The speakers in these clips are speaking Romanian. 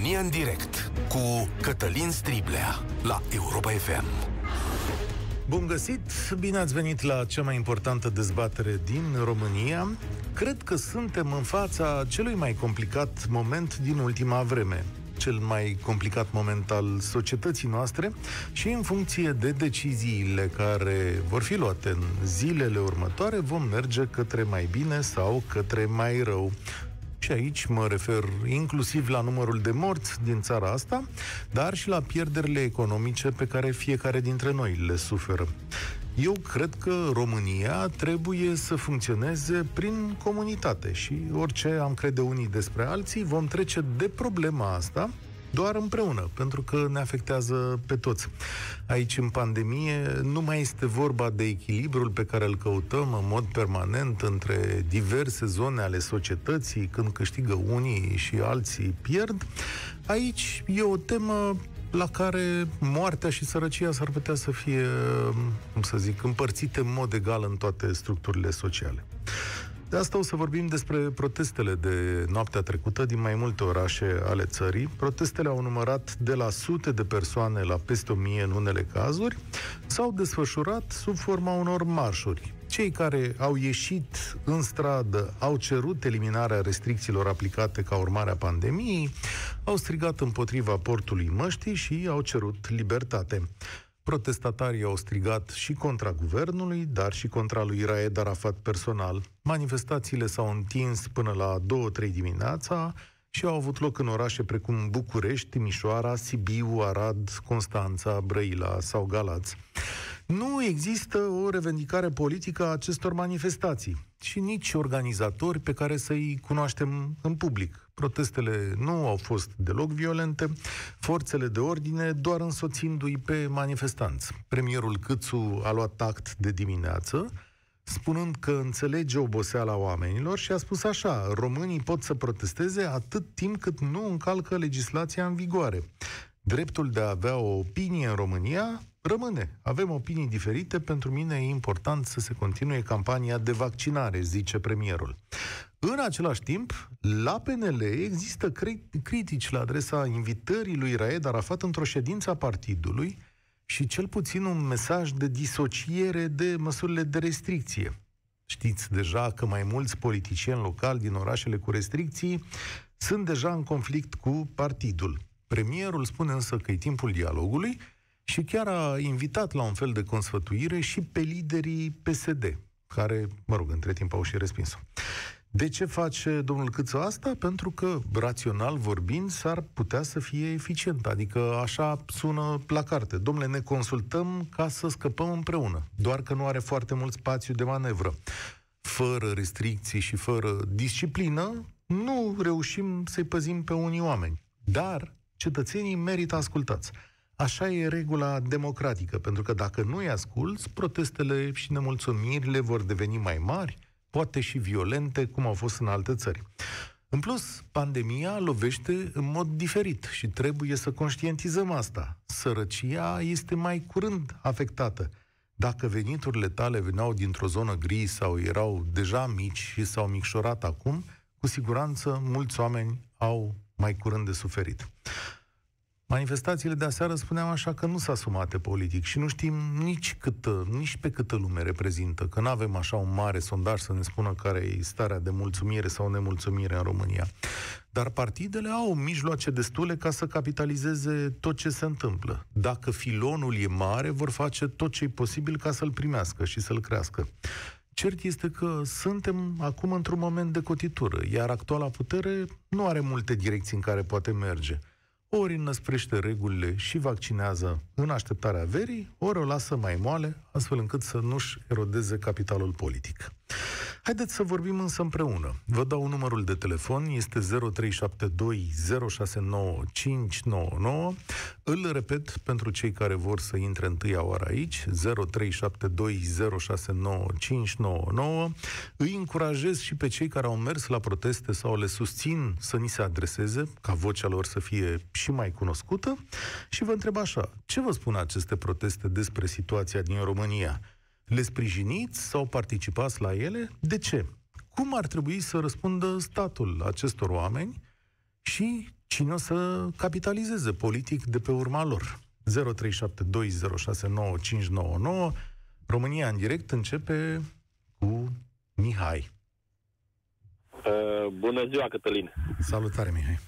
România în direct cu Cătălin Striblea la Europa FM. Bun găsit! Bine ați venit la cea mai importantă dezbatere din România. Cred că suntem în fața celui mai complicat moment din ultima vreme cel mai complicat moment al societății noastre și în funcție de deciziile care vor fi luate în zilele următoare, vom merge către mai bine sau către mai rău. Și aici mă refer inclusiv la numărul de morți din țara asta, dar și la pierderile economice pe care fiecare dintre noi le suferă. Eu cred că România trebuie să funcționeze prin comunitate și orice am crede unii despre alții, vom trece de problema asta doar împreună, pentru că ne afectează pe toți. Aici, în pandemie, nu mai este vorba de echilibrul pe care îl căutăm în mod permanent între diverse zone ale societății, când câștigă unii și alții pierd. Aici e o temă la care moartea și sărăcia s-ar putea să fie, cum să zic, împărțite în mod egal în toate structurile sociale. De asta o să vorbim despre protestele de noaptea trecută din mai multe orașe ale țării. Protestele au numărat de la sute de persoane la peste o mie în unele cazuri, s-au desfășurat sub forma unor marșuri. Cei care au ieșit în stradă au cerut eliminarea restricțiilor aplicate ca urmare a pandemiei, au strigat împotriva portului măștii și au cerut libertate. Protestatarii au strigat și contra guvernului, dar și contra lui Raed Arafat personal. Manifestațiile s-au întins până la 2-3 dimineața și au avut loc în orașe precum București, Timișoara, Sibiu, Arad, Constanța, Brăila sau Galați. Nu există o revendicare politică a acestor manifestații și nici organizatori pe care să-i cunoaștem în public. Protestele nu au fost deloc violente, forțele de ordine doar însoțindu-i pe manifestanți. Premierul Câțu a luat tact de dimineață, spunând că înțelege oboseala oamenilor și a spus așa, românii pot să protesteze atât timp cât nu încalcă legislația în vigoare. Dreptul de a avea o opinie în România rămâne. Avem opinii diferite, pentru mine e important să se continue campania de vaccinare, zice premierul. În același timp, la PNL există critici la adresa invitării lui Raed Arafat într-o ședință a partidului și cel puțin un mesaj de disociere de măsurile de restricție. Știți deja că mai mulți politicieni locali din orașele cu restricții sunt deja în conflict cu partidul. Premierul spune însă că e timpul dialogului și chiar a invitat la un fel de consfătuire și pe liderii PSD, care, mă rog, între timp au și respins-o. De ce face domnul Câță asta? Pentru că, rațional vorbind, s-ar putea să fie eficient. Adică așa sună la carte. Domnule, ne consultăm ca să scăpăm împreună. Doar că nu are foarte mult spațiu de manevră. Fără restricții și fără disciplină, nu reușim să-i păzim pe unii oameni. Dar cetățenii merită ascultați. Așa e regula democratică, pentru că dacă nu-i asculți, protestele și nemulțumirile vor deveni mai mari, poate și violente, cum au fost în alte țări. În plus, pandemia lovește în mod diferit și trebuie să conștientizăm asta. Sărăcia este mai curând afectată. Dacă veniturile tale veneau dintr-o zonă gri sau erau deja mici și s-au micșorat acum, cu siguranță mulți oameni au mai curând de suferit. Manifestațiile de aseară spuneam așa că nu s-a sumate politic și nu știm nici, câtă, nici pe câtă lume reprezintă, că nu avem așa un mare sondaj să ne spună care e starea de mulțumire sau nemulțumire în România. Dar partidele au mijloace destule ca să capitalizeze tot ce se întâmplă. Dacă filonul e mare, vor face tot ce e posibil ca să-l primească și să-l crească. Cert este că suntem acum într-un moment de cotitură, iar actuala putere nu are multe direcții în care poate merge – ori înăsprește regulile și vaccinează în așteptarea verii, ori o lasă mai moale, astfel încât să nu-și erodeze capitalul politic. Haideți să vorbim însă împreună. Vă dau numărul de telefon, este 0372069599. Îl repet pentru cei care vor să intre întâia oară aici, 0372069599. Îi încurajez și pe cei care au mers la proteste sau le susțin să ni se adreseze, ca vocea lor să fie și mai cunoscută. Și vă întreb așa, ce vă spun aceste proteste despre situația din România? Le sprijiniți sau participați la ele? De ce? Cum ar trebui să răspundă statul acestor oameni? Și cine o să capitalizeze politic de pe urma lor. 0372069599 România în direct începe cu Mihai. Uh, bună ziua, Cătălin. Salutare, Mihai.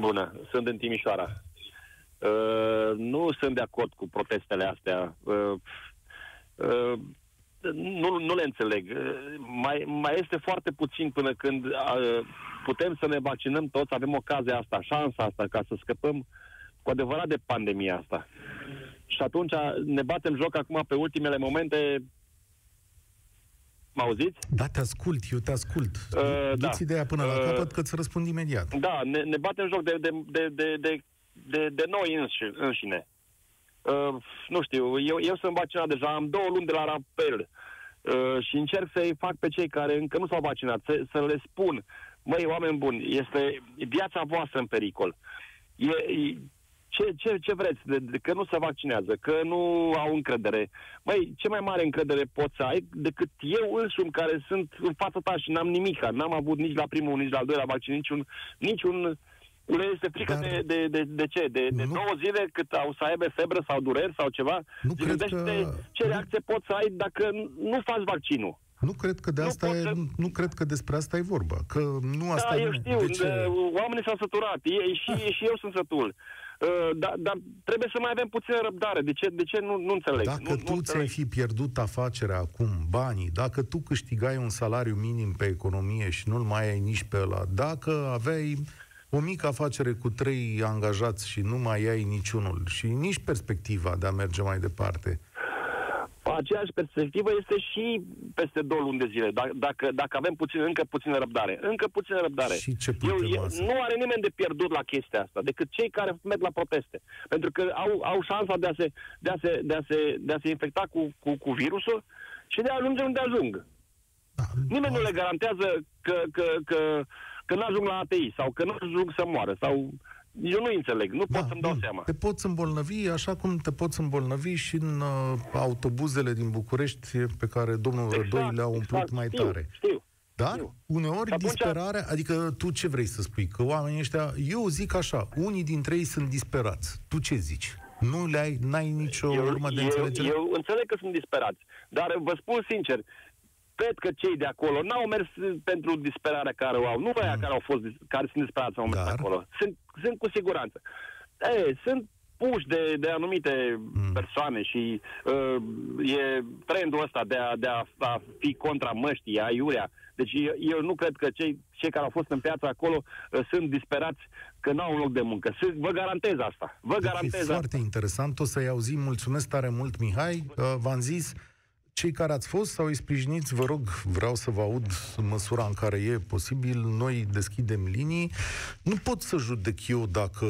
Bună, sunt în Timișoara. Uh, nu sunt de acord cu protestele astea. Uh, uh, nu, nu le înțeleg. Uh, mai, mai este foarte puțin până când uh, putem să ne vaccinăm toți, avem ocazia asta, șansa asta, ca să scăpăm cu adevărat de pandemia asta. Și atunci ne batem joc acum pe ultimele momente Mă auziți? Da, te ascult, eu te ascult. Uh, da. ideea până la uh, capăt că îți răspund imediat. Da, ne, ne batem joc de, de, de, de, de, de, de noi înși, înșine. Uh, nu știu, eu, eu sunt vaccinat deja, am două luni de la rapel uh, și încerc să-i fac pe cei care încă nu s-au vaccinat, să, să le spun, măi, oameni buni, este viața voastră în pericol. E, e, ce, ce, ce vreți? De, de, că nu se vaccinează, că nu au încredere. Măi, ce mai mare încredere poți să ai decât eu însumi care sunt în fața ta și n-am nimic. N-am avut nici la primul, nici la al doilea vaccin, niciun, niciun le este frică Dar de, de, de, de ce? De, de două zile cât au să aibă febră sau dureri sau ceva? Nu cred că... ce reacție poți să ai dacă nu faci vaccinul. Nu cred că de asta nu, e, să... nu cred că despre asta e vorba. Că nu asta da, e, eu știu, de ce? oamenii s-au săturat. E, și, ah. și eu sunt sătul. Uh, dar, dar trebuie să mai avem puțină răbdare. De ce, de ce nu, nu înțeleg? Dacă nu, tu nu ți-ai fi pierdut afacerea acum, banii, dacă tu câștigai un salariu minim pe economie și nu-l mai ai nici pe ăla, dacă aveai o mică afacere cu trei angajați și nu mai ai niciunul și nici perspectiva de a merge mai departe, aceeași perspectivă este și peste două luni de zile, dacă, dacă, dacă avem puțin, încă puțină răbdare. Încă puțină răbdare. Și ce eu, eu, nu are nimeni de pierdut la chestia asta, decât cei care merg la proteste. Pentru că au, au șansa de a se, de a se, de a se, de a se infecta cu, cu, cu virusul și de a ajunge unde ajung. Da, nimeni nu le garantează că, că, că, că nu ajung la ATI sau că nu ajung să moară sau eu nu înțeleg, nu da, pot să-mi dau bun. seama. Te poți îmbolnăvi așa cum te poți îmbolnăvi și în uh, autobuzele din București pe care domnul exact, Rădoi le-a umplut exact, mai știu, tare. Știu, dar, știu. uneori, Atunci... disperarea, adică tu ce vrei să spui? Că oamenii ăștia, eu zic așa, unii dintre ei sunt disperați. Tu ce zici? Nu le ai, n-ai nicio eu, urmă de eu, înțelegere? Eu înțeleg că sunt disperați, dar vă spun sincer, cred că cei de acolo n-au mers pentru disperarea care o au. Nu aia mm. care au fost, care sunt disperați au mers Dar... acolo. Sunt, sunt cu siguranță. E, sunt puși de, de anumite mm. persoane și uh, e trendul ăsta de a, de a, a fi contra măștii, a iurea. Deci eu, eu nu cred că cei, cei care au fost în piață acolo uh, sunt disperați că n-au un loc de muncă. Sunt, vă garantez asta. Vă deci garantez e foarte interesant. O să-i auzim. Mulțumesc tare mult, Mihai. Uh, v-am zis, cei care ați fost sau îi sprijiniți, vă rog, vreau să vă aud în măsura în care e posibil, noi deschidem linii. Nu pot să judec eu dacă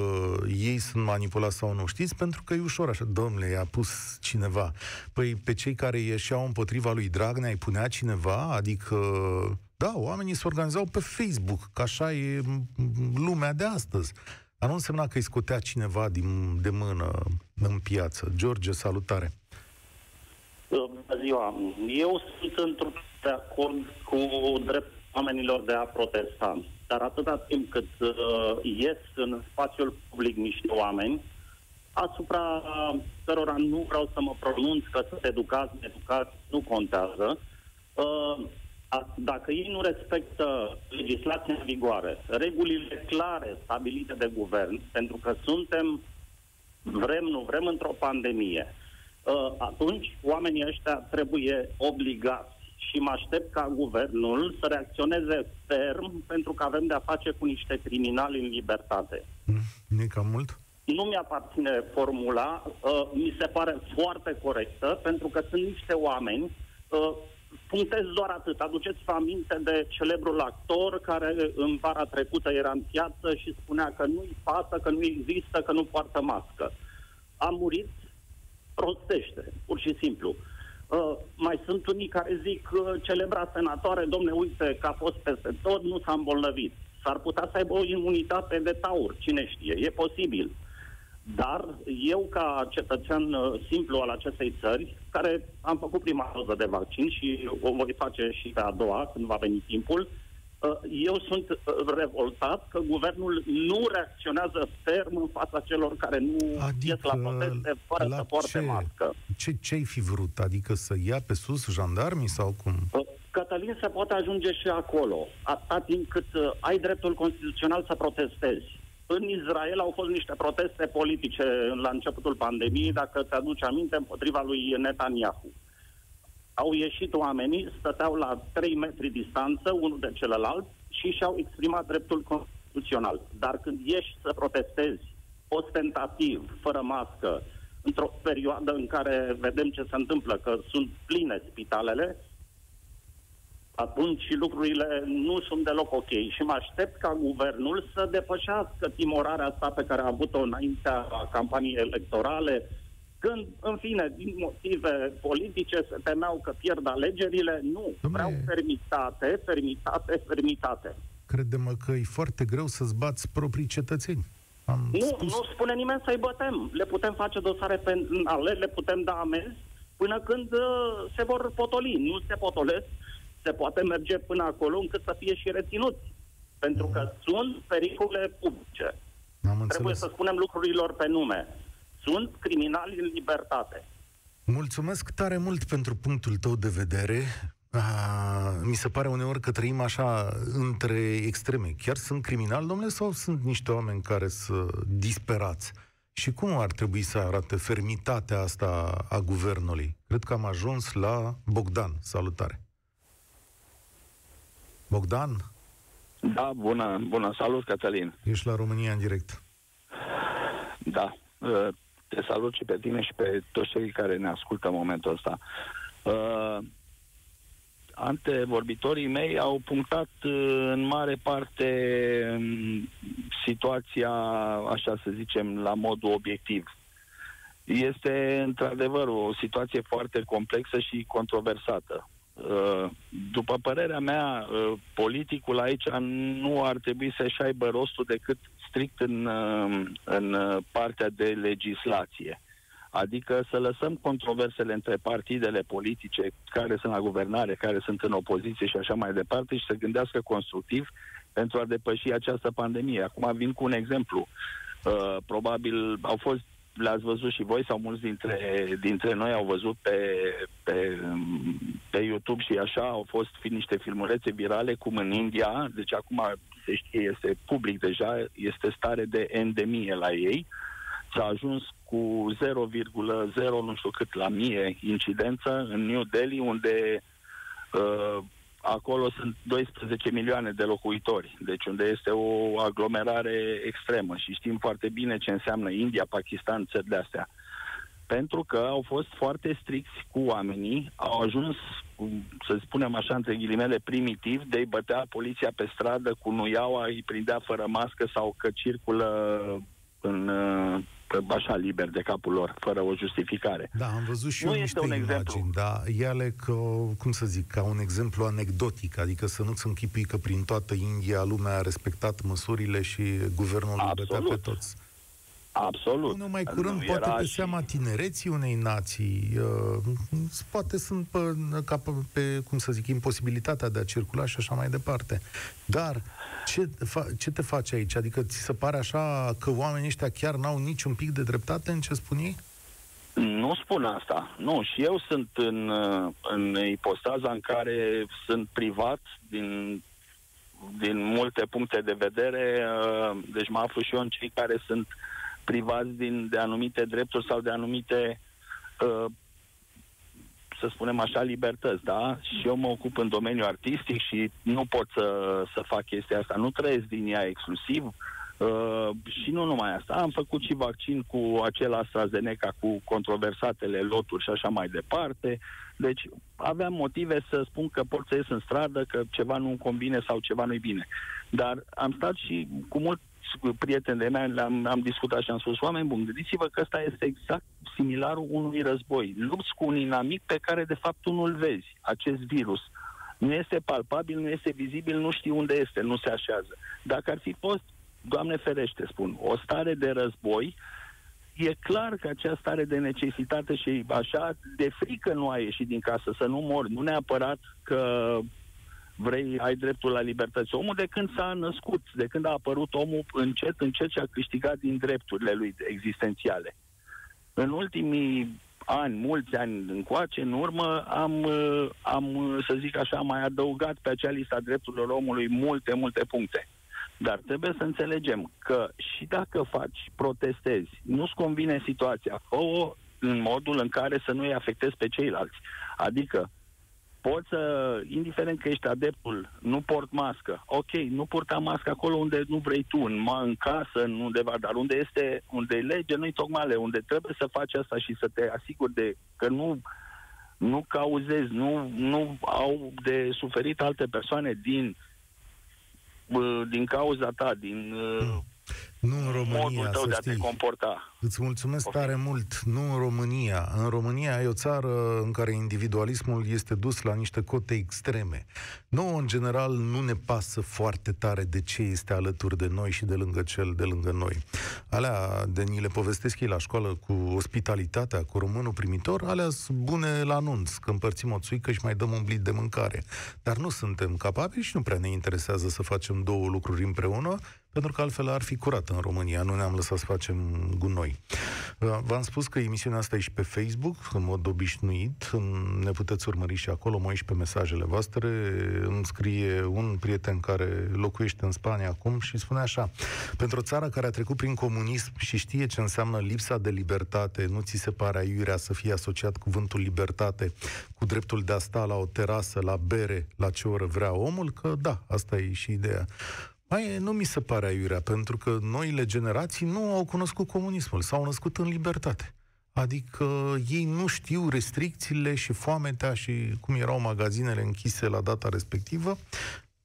ei sunt manipulați sau nu, știți? Pentru că e ușor așa, domnule, i-a pus cineva. Păi pe cei care ieșeau împotriva lui Dragnea îi punea cineva? Adică, da, oamenii se organizau pe Facebook, că așa e lumea de astăzi. Dar nu însemna că îi scotea cineva din, de mână în piață. George, salutare! Bună ziua. Eu sunt într de acord cu dreptul oamenilor de a protesta. Dar atâta timp cât uh, ies în spațiul public niște oameni, asupra cărora nu vreau să mă pronunț că sunt educați, educați, nu contează, uh, dacă ei nu respectă legislația în vigoare, regulile clare stabilite de guvern, pentru că suntem, vrem, nu vrem, într-o pandemie, Uh, atunci oamenii ăștia trebuie obligați și mă aștept ca guvernul să reacționeze ferm pentru că avem de-a face cu niște criminali în libertate. Nu cam mult? Nu mi-aparține formula, uh, mi se pare foarte corectă, pentru că sunt niște oameni, uh, punctez doar atât, aduceți-vă aminte de celebrul actor care în vara trecută era în piață și spunea că nu-i pasă, că nu există, că nu poartă mască. A murit prostește, pur și simplu. Uh, mai sunt unii care zic, uh, celebra senatoare, domne, uite că a fost peste tot, nu s-a îmbolnăvit. S-ar putea să aibă o imunitate de taur, cine știe, e posibil. Dar eu, ca cetățean uh, simplu al acestei țări, care am făcut prima doză de vaccin și o voi face și pe a doua, când va veni timpul, Uh, eu sunt uh, revoltat că guvernul nu reacționează ferm în fața celor care nu adică, ies la proteste fără la să poarte ce? mască. Ce, ce-ai fi vrut? Adică să ia pe sus jandarmii sau cum? Uh, Cătălin se poate ajunge și acolo, atât timp cât ai dreptul constituțional să protestezi. În Israel au fost niște proteste politice la începutul pandemiei, dacă ți-aduci aminte, împotriva lui Netanyahu au ieșit oamenii, stăteau la 3 metri distanță unul de celălalt și și-au exprimat dreptul constituțional. Dar când ieși să protestezi ostentativ, fără mască, într-o perioadă în care vedem ce se întâmplă, că sunt pline spitalele, atunci lucrurile nu sunt deloc ok. Și mă aștept ca guvernul să depășească timorarea asta pe care a avut-o înaintea campaniei electorale, când, în fine, din motive politice se temeau că pierd alegerile, nu. Dom'le... Vreau fermitate, fermitate, fermitate. Crede-mă că e foarte greu să-ți bați proprii cetățeni. Am nu, spus... nu spune nimeni să-i bătem. Le putem face dosare penale, le putem da amenzi până când uh, se vor potoli. Nu se potolesc, se poate merge până acolo încât să fie și reținuți. Pentru că sunt pericole publice. Am Trebuie înțeles. să spunem lucrurilor pe nume sunt criminali în libertate. Mulțumesc tare mult pentru punctul tău de vedere. A, mi se pare uneori că trăim așa între extreme. Chiar sunt criminali, domnule, sau sunt niște oameni care sunt disperați? Și cum ar trebui să arate fermitatea asta a guvernului? Cred că am ajuns la Bogdan. Salutare! Bogdan? Da, bună, bună, salut, Cătălin. Ești la România în direct. Da, te salut și pe tine și pe toți cei care ne ascultă în momentul ăsta. Uh, antevorbitorii mei au punctat uh, în mare parte um, situația, așa să zicem, la modul obiectiv. Este într-adevăr o situație foarte complexă și controversată. Uh, după părerea mea, uh, politicul aici nu ar trebui să-și aibă rostul decât strict în, uh, în partea de legislație. Adică să lăsăm controversele între partidele politice care sunt la guvernare, care sunt în opoziție și așa mai departe și să gândească constructiv pentru a depăși această pandemie. Acum vin cu un exemplu. Uh, probabil au fost le-ați văzut și voi sau mulți dintre, dintre noi au văzut pe, pe, pe YouTube și așa au fost fi niște filmulețe virale cum în India, deci acum se știe, este public deja, este stare de endemie la ei, s-a ajuns cu 0,0 nu știu cât la mie incidență în New Delhi, unde uh, acolo sunt 12 milioane de locuitori, deci unde este o aglomerare extremă. Și știm foarte bine ce înseamnă India, Pakistan, țările astea. Pentru că au fost foarte stricți cu oamenii, au ajuns, să spunem așa, între ghilimele, primitiv, de a-i bătea poliția pe stradă cu nuiaua, îi prindea fără mască sau că circulă în așa liber de capul lor, fără o justificare. Da, am văzut și nu eu niște un imagini, exemplu. da, ele că, cum să zic, ca un exemplu anecdotic, adică să nu-ți închipui că prin toată India lumea a respectat măsurile și guvernul îi bătea pe toți. Absolut. Nu mai curând, nu poate pe și... seama tinereții unei nații, uh, poate sunt pe, ca pe, pe, cum să zic, imposibilitatea de a circula și așa mai departe. Dar ce, fa- ce te face aici? Adică ți se pare așa că oamenii ăștia chiar n-au niciun pic de dreptate în ce spun ei? Nu spun asta. Nu, și eu sunt în, în ipostaza în care sunt privat din, din multe puncte de vedere, uh, deci mă aflu și eu în cei care sunt privați din, de anumite drepturi sau de anumite uh, să spunem așa, libertăți, da? Și eu mă ocup în domeniul artistic și nu pot să, să fac chestia asta. Nu trăiesc din ea exclusiv. Uh, și nu numai asta. Am făcut și vaccin cu acel AstraZeneca cu controversatele loturi și așa mai departe. Deci aveam motive să spun că pot să ies în stradă, că ceva nu-mi combine sau ceva nu-i bine. Dar am stat și cu mult prieteni de mei am, am discutat și am spus, oameni buni, gândiți-vă că ăsta este exact similarul unui război. Lupți cu un inamic pe care de fapt tu nu-l vezi, acest virus. Nu este palpabil, nu este vizibil, nu știi unde este, nu se așează. Dacă ar fi fost, Doamne ferește, spun, o stare de război, e clar că acea stare de necesitate și așa, de frică nu a ieșit din casă, să nu mor, nu neapărat că vrei, ai dreptul la libertăți. Omul de când s-a născut, de când a apărut omul, încet, încet și a câștigat din drepturile lui existențiale. În ultimii ani, mulți ani încoace, în urmă, am, am, să zic așa, mai adăugat pe acea lista drepturilor omului multe, multe puncte. Dar trebuie să înțelegem că și dacă faci, protestezi, nu-ți convine situația, fă în modul în care să nu-i afectezi pe ceilalți. Adică, poți să, indiferent că ești adeptul, nu port mască. Ok, nu purta mască acolo unde nu vrei tu, în, în casă, în undeva, dar unde este, unde e lege, nu-i tocmai unde trebuie să faci asta și să te asiguri de că nu nu cauzezi, nu, nu au de suferit alte persoane din din cauza ta, din hmm. Nu în România, modul tău să de știi. a te comporta. Îți mulțumesc okay. tare mult. Nu în România. În România e o țară în care individualismul este dus la niște cote extreme. Nouă, în general, nu ne pasă foarte tare de ce este alături de noi și de lângă cel de lângă noi. Alea de ni le povestesc ei la școală cu ospitalitatea, cu românul primitor, alea sunt bune la anunț, că împărțim o țuică și mai dăm un blit de mâncare. Dar nu suntem capabili și nu prea ne interesează să facem două lucruri împreună, pentru că altfel ar fi curat în România, nu ne-am lăsat să facem gunoi. Uh, v-am spus că emisiunea asta e și pe Facebook, în mod obișnuit, ne puteți urmări și acolo, mă și pe mesajele voastre, îmi scrie un prieten care locuiește în Spania acum și spune așa, pentru o țară care a trecut prin comunism și știe ce înseamnă lipsa de libertate, nu ți se pare aiurea să fie asociat cuvântul libertate cu dreptul de a sta la o terasă, la bere, la ce oră vrea omul? Că da, asta e și ideea. Mai nu mi se pare aiurea, pentru că noile generații nu au cunoscut comunismul, s-au născut în libertate. Adică ei nu știu restricțiile și foametea și cum erau magazinele închise la data respectivă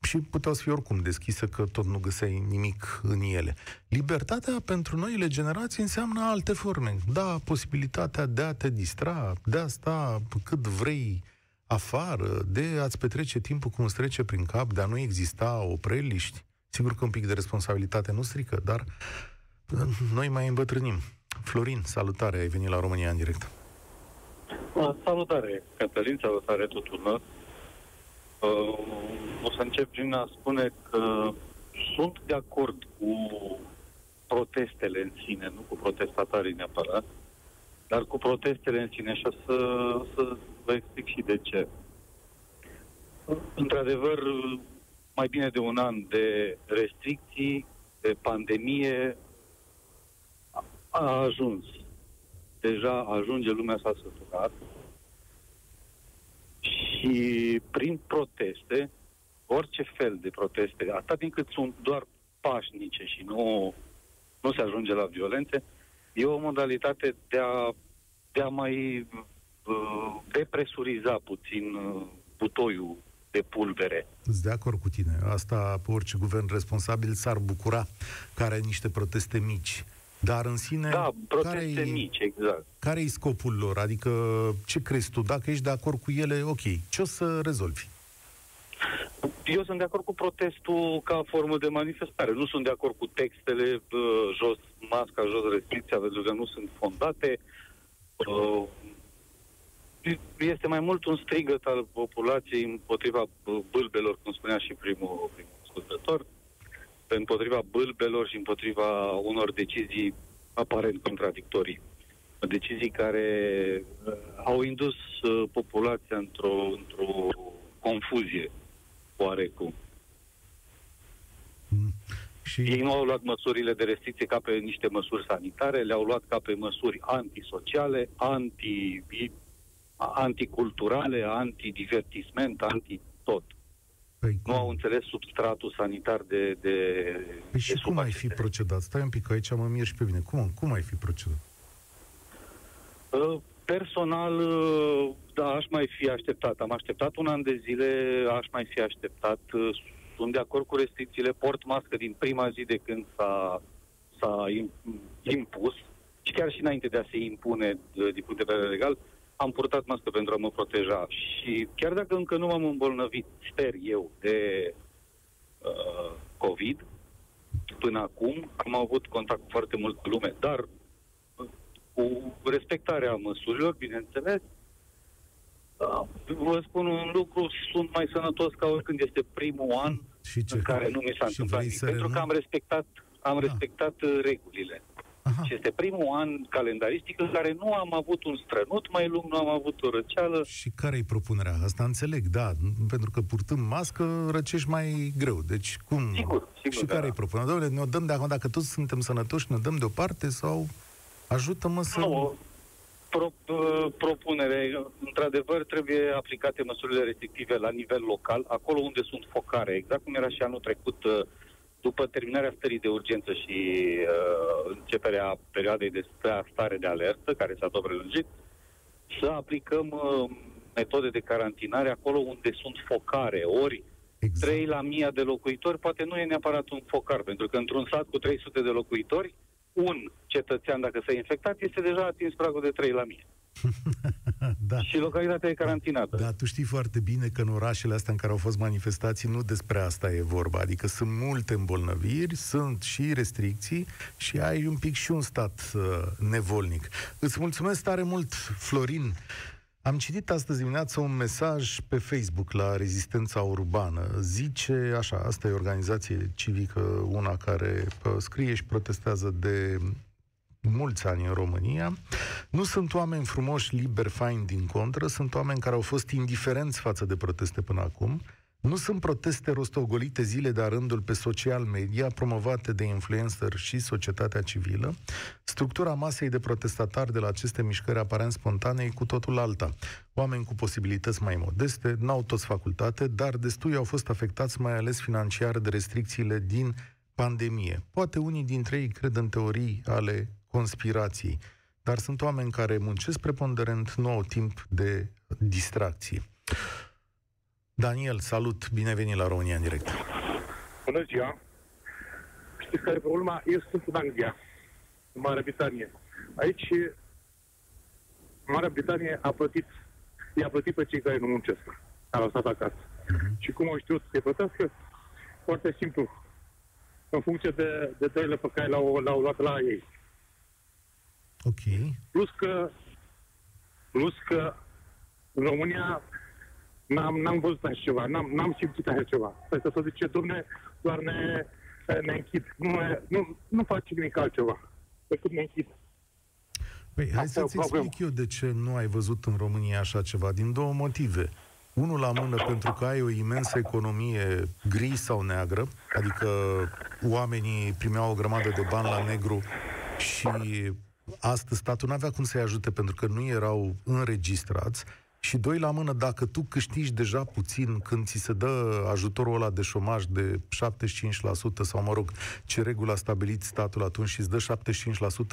și puteau să fie oricum deschise, că tot nu găseai nimic în ele. Libertatea pentru noile generații înseamnă alte forme. Da, posibilitatea de a te distra, de a sta cât vrei afară, de a-ți petrece timpul cum îți trece prin cap, de a nu exista opreliști, Sigur că un pic de responsabilitate nu strică, dar noi mai îmbătrânim. Florin, salutare, ai venit la România în direct. Salutare, Cătălin, salutare tuturor. Uh, o să încep prin a spune că sunt de acord cu protestele în sine, nu cu protestatarii neapărat, dar cu protestele în sine și o să, să vă explic și de ce. Într-adevăr, mai bine de un an de restricții, de pandemie, a ajuns. Deja ajunge, lumea s-a săturat. Și prin proteste, orice fel de proteste, atât din cât sunt doar pașnice și nu, nu se ajunge la violențe, e o modalitate de a, de a mai uh, depresuriza puțin uh, butoiul de pulbere. Sunt de acord cu tine. Asta orice guvern responsabil s-ar bucura care are niște proteste mici. Dar în sine... Da, proteste care mici, exact. Care e scopul lor? Adică, ce crezi tu? Dacă ești de acord cu ele, ok. Ce o să rezolvi? Eu sunt de acord cu protestul ca formă de manifestare. Nu sunt de acord cu textele uh, jos masca, jos restricția, pentru că nu sunt fondate. Uh, este mai mult un strigăt al populației împotriva bâlbelor, cum spunea și primul, primul ascultător, împotriva bâlbelor și împotriva unor decizii aparent contradictorii. Decizii care uh, au indus uh, populația într-o, într-o confuzie oarecum. Mm. Și... Ei nu au luat măsurile de restricție ca pe niște măsuri sanitare, le-au luat ca pe măsuri antisociale, anti anticulturale, antidivertisment, anti-tot. Păi, nu au înțeles substratul sanitar de, de Păi de și cum ai fi procedat? Stai un pic, aici mă mir și pe mine. Cum, cum ai fi procedat? Uh, personal, uh, da, aș mai fi așteptat. Am așteptat un an de zile, aș mai fi așteptat. Uh, sunt de acord cu restricțiile, port mască din prima zi de când s-a, s-a impus și chiar și înainte de a se impune din punct de vedere legal, am purtat mască pentru a mă proteja și chiar dacă încă nu m-am îmbolnăvit, sper eu, de uh, COVID, până acum am avut contact foarte mult cu lume, dar uh, cu respectarea măsurilor, bineînțeles, Vă spun un lucru, sunt mai sănătos ca oricând este primul an Și ce? în care nu mi s-a Și întâmplat vrei nimic, să pentru că renunți? am respectat, am Da. respectat uh, regulile. Aha. Și este primul an calendaristic în care nu am avut un strănut mai lung, nu am avut o răceală. Și care-i propunerea? Asta înțeleg, da, pentru că purtând mască răcești mai greu. Deci cum? Sigur, sigur Și că care-i da. propunerea? Doamne, ne dăm de acum, dacă toți suntem sănătoși, ne dăm deoparte sau ajută-mă să... Nu, pro, uh, propunere, într-adevăr, trebuie aplicate măsurile restrictive la nivel local, acolo unde sunt focare, exact cum era și anul trecut, uh, după terminarea stării de urgență și uh, începerea perioadei de sta- stare de alertă, care s-a tot prelungit, să aplicăm uh, metode de carantinare acolo unde sunt focare, ori Exact. 3 la 1000 de locuitori, poate nu e neapărat un focar, pentru că într-un sat cu 300 de locuitori, un cetățean, dacă s-a infectat, este deja atins pragul de 3 la 1000. da. Și localitatea e carantinată. Dar tu știi foarte bine că în orașele astea în care au fost manifestații nu despre asta e vorba. Adică sunt multe îmbolnăviri, sunt și restricții și ai un pic și un stat uh, nevolnic. Îți mulțumesc tare mult, Florin. Am citit astăzi dimineață un mesaj pe Facebook la Rezistența Urbană. Zice așa, asta e o organizație civică, una care uh, scrie și protestează de mulți ani în România. Nu sunt oameni frumoși, liberi, faini din contră, sunt oameni care au fost indiferenți față de proteste până acum. Nu sunt proteste rostogolite zile de rândul pe social media, promovate de influencer și societatea civilă. Structura masei de protestatari de la aceste mișcări aparent spontane e cu totul alta. Oameni cu posibilități mai modeste, n-au toți facultate, dar destui au fost afectați mai ales financiar de restricțiile din pandemie. Poate unii dintre ei cred în teorii ale conspirației, dar sunt oameni care muncesc preponderent, nu au timp de distracție. Daniel, salut, bine venit la România în direct. Bună ziua! Știți care e problema? Eu sunt în Anglia, în Marea Britanie. Aici, Marea Britanie a plătit, i-a plătit pe cei care nu muncesc. A lăsat acasă. Și cum au știut să-i plătească? Foarte simplu. În funcție de, de tăile pe care le-au, le-au luat la ei. Ok. Plus că, plus că în România n-am, n-am văzut așa ceva, n-am, n-am simțit așa ceva. Pentru că să zice, domne, doar ne, ne închid. Nu, ne- nu, nu face nimic altceva decât ne închid. Păi, hai Asta e o să-ți explic problemă. eu de ce nu ai văzut în România așa ceva, din două motive. Unul la mână pentru că ai o imensă economie gri sau neagră, adică oamenii primeau o grămadă de bani la negru și astăzi statul nu avea cum să-i ajute pentru că nu erau înregistrați și doi la mână, dacă tu câștigi deja puțin când ți se dă ajutorul ăla de șomaj de 75% sau, mă rog, ce regulă a stabilit statul atunci și îți dă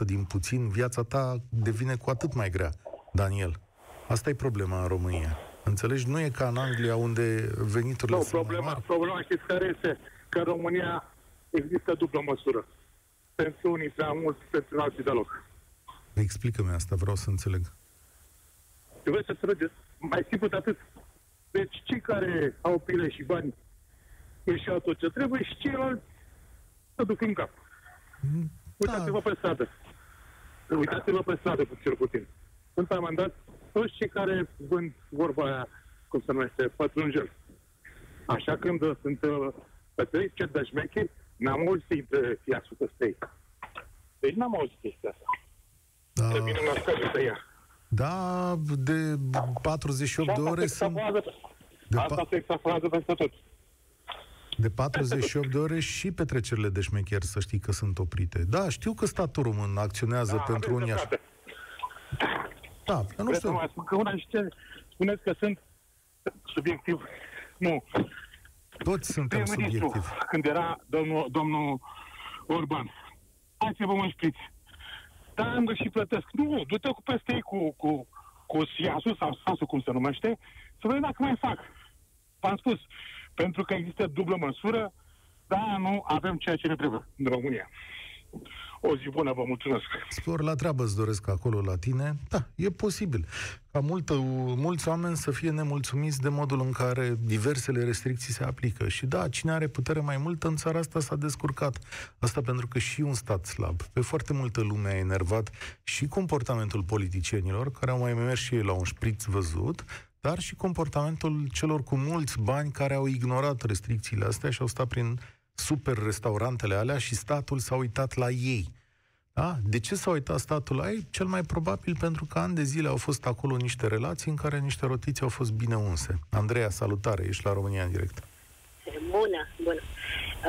75% din puțin, viața ta devine cu atât mai grea, Daniel. Asta e problema în România. Înțelegi? Nu e ca în Anglia unde veniturile Nu, sunt mai problema, mari. problema știți care este? Că în România există dublă măsură. Pentru unii prea mult, pentru alții deloc. Explică-mi asta, vreau să înțeleg. Trebuie să trăgeți mai simplu de atât. Deci cei care au pile și bani își iau tot ce trebuie și ceilalți să duc în cap. Uitați-vă pe stradă. Uitați-vă pe stradă, cel puțin. Sunt amendați toți cei care vând vorba aia, cum se numește, pătrunjel. Așa când uh, sunt uh, pe trei ce de șmecheri, n-am auzit de fiasul peste ei. Deci n-am auzit chestia asta. Da, Să vină la scări să ia. da de 48 de ore sunt... De, Asta pa- se exagerează peste tot. de 48 de ore și petrecerile de șmecher, să știi că sunt oprite. Da, știu că statul român acționează Da, pentru aveți unii așa. dreptate. Da, eu nu Vreți să știu. mai spun că una și ce spuneți că sunt subiectiv. Nu. Toți suntem Prim-ministru, subiectivi. când era domnul, domnul Orban, hai să vă un șpriț. Da, am găsit plătesc. Nu, du-te cu peste ei cu, cu, cu siasul sau sasul, cum se numește, să vedem dacă mai fac. V-am spus, pentru că există dublă măsură, da, nu avem ceea ce ne trebuie în România. O zi bună, vă mulțumesc. Spor la treabă îți doresc acolo la tine. Da, e posibil ca multă, mulți oameni să fie nemulțumiți de modul în care diversele restricții se aplică. Și da, cine are putere mai multă în țara asta s-a descurcat. Asta pentru că și un stat slab. Pe foarte multă lume a enervat și comportamentul politicienilor, care au mai mers și ei la un șpriț văzut, dar și comportamentul celor cu mulți bani care au ignorat restricțiile astea și au stat prin super restaurantele alea și statul s-a uitat la ei. Da? De ce s-a uitat statul la ei? Cel mai probabil pentru că ani de zile au fost acolo niște relații în care niște rotiți au fost bine unse. Andreea, salutare, ești la România în direct. Bună, bună.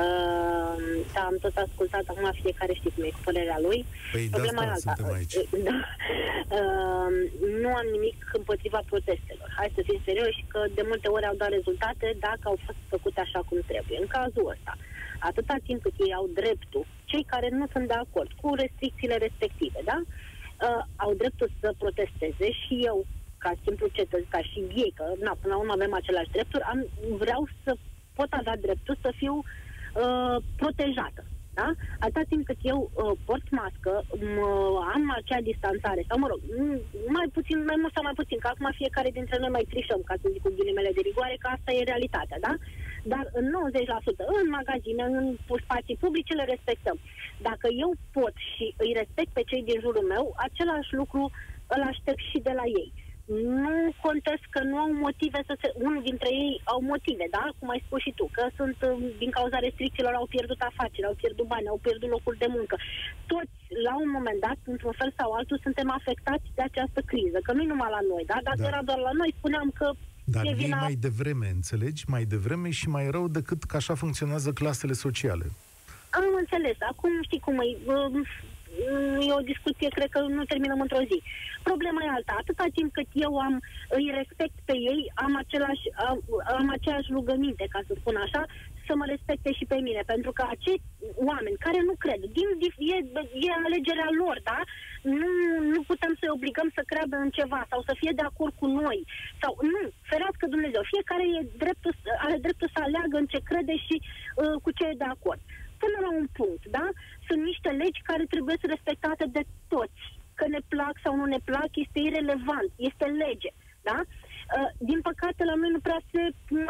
Uh, da, am tot ascultat, acum fiecare știe cum e cu părerea lui. Păi Problema de asta suntem aici. Da. Uh, nu am nimic împotriva protestelor. Hai să fim serioși că de multe ori au dat rezultate dacă au fost făcute așa cum trebuie. În cazul ăsta, atâta timp cât ei au dreptul, cei care nu sunt de acord cu restricțiile respective, da? Uh, au dreptul să protesteze și eu, ca simplu cetățean, ca și ei, că na, până la urmă avem același drepturi, am, vreau să pot avea dreptul să fiu uh, protejată. Da? Atâta timp cât eu uh, port mască, uh, am acea distanțare, sau mă rog, mai puțin, mai mult sau mai puțin, că acum fiecare dintre noi mai trișăm, ca să zic cu ghilimele de rigoare, că asta e realitatea, da? Dar în 90%, în magazine, în spații publice, le respectăm. Dacă eu pot și îi respect pe cei din jurul meu, același lucru îl aștept și de la ei nu contest că nu au motive să se... Unul dintre ei au motive, da? Cum ai spus și tu, că sunt um, din cauza restricțiilor, au pierdut afaceri, au pierdut bani, au pierdut locuri de muncă. Toți, la un moment dat, într-un fel sau altul, suntem afectați de această criză. Că nu e numai la noi, da? Dacă da. era doar la noi, spuneam că dar e vina... mai devreme, înțelegi? Mai devreme și mai rău decât că așa funcționează clasele sociale. Am înțeles. Acum știi cum e. E o discuție, cred că nu terminăm într-o zi. Problema e alta. Atâta timp cât eu am, îi respect pe ei, am, același, am, am aceeași rugăminte, ca să spun așa, să mă respecte și pe mine. Pentru că acei oameni care nu cred, din, e, e alegerea lor, da? Nu, nu putem să-i obligăm să creadă în ceva sau să fie de acord cu noi. Sau nu, ferească Dumnezeu. Fiecare e dreptul, are dreptul să aleagă în ce crede și uh, cu ce e de acord. Până la un punct, da? Sunt niște legi care trebuie să respectate de toți că ne plac sau nu ne plac este irelevant, este lege. Da? Uh, din păcate, la noi nu prea se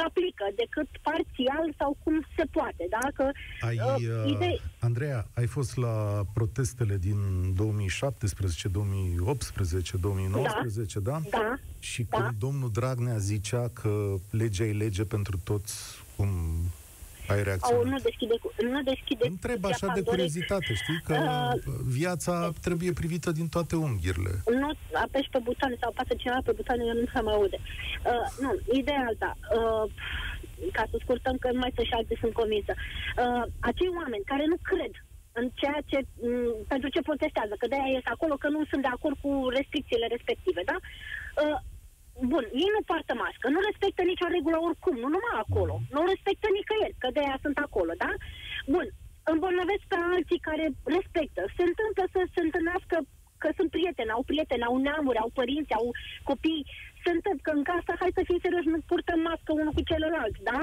aplică decât parțial sau cum se poate. Da? Că, ai, uh, uh, idei... Andreea, ai fost la protestele din 2017, 2018, 2019, da? Da. da Și da. când domnul Dragnea zicea că legea e lege pentru toți, cum ai reacționat? Au, nu deschide, nu deschide Întreb așa de curiozitate, știi, că uh, viața trebuie privită din toate unghiurile. Nu apeși pe butoane sau apasă cineva pe butoane, eu nu se mai aude. Uh, nu, ideea alta. Uh, ca să scurtăm că mai sunt și alții sunt convinsă. Uh, acei oameni care nu cred în ceea ce, m- mm, pentru ce protestează, că de-aia ies acolo, că nu sunt de acord cu restricțiile respective, da? Uh, Bun, ei nu poartă mască, nu respectă nicio regulă oricum, nu numai acolo. Nu respectă nicăieri, că de aia sunt acolo, da? Bun, îmbolnăvesc pe alții care respectă. Se întâmplă să se întâlnească că sunt prieteni, au prieteni, au neamuri, au părinți, au copii. Se întâmplă că în casă, hai să fim serioși, nu purtăm mască unul cu celălalt, da?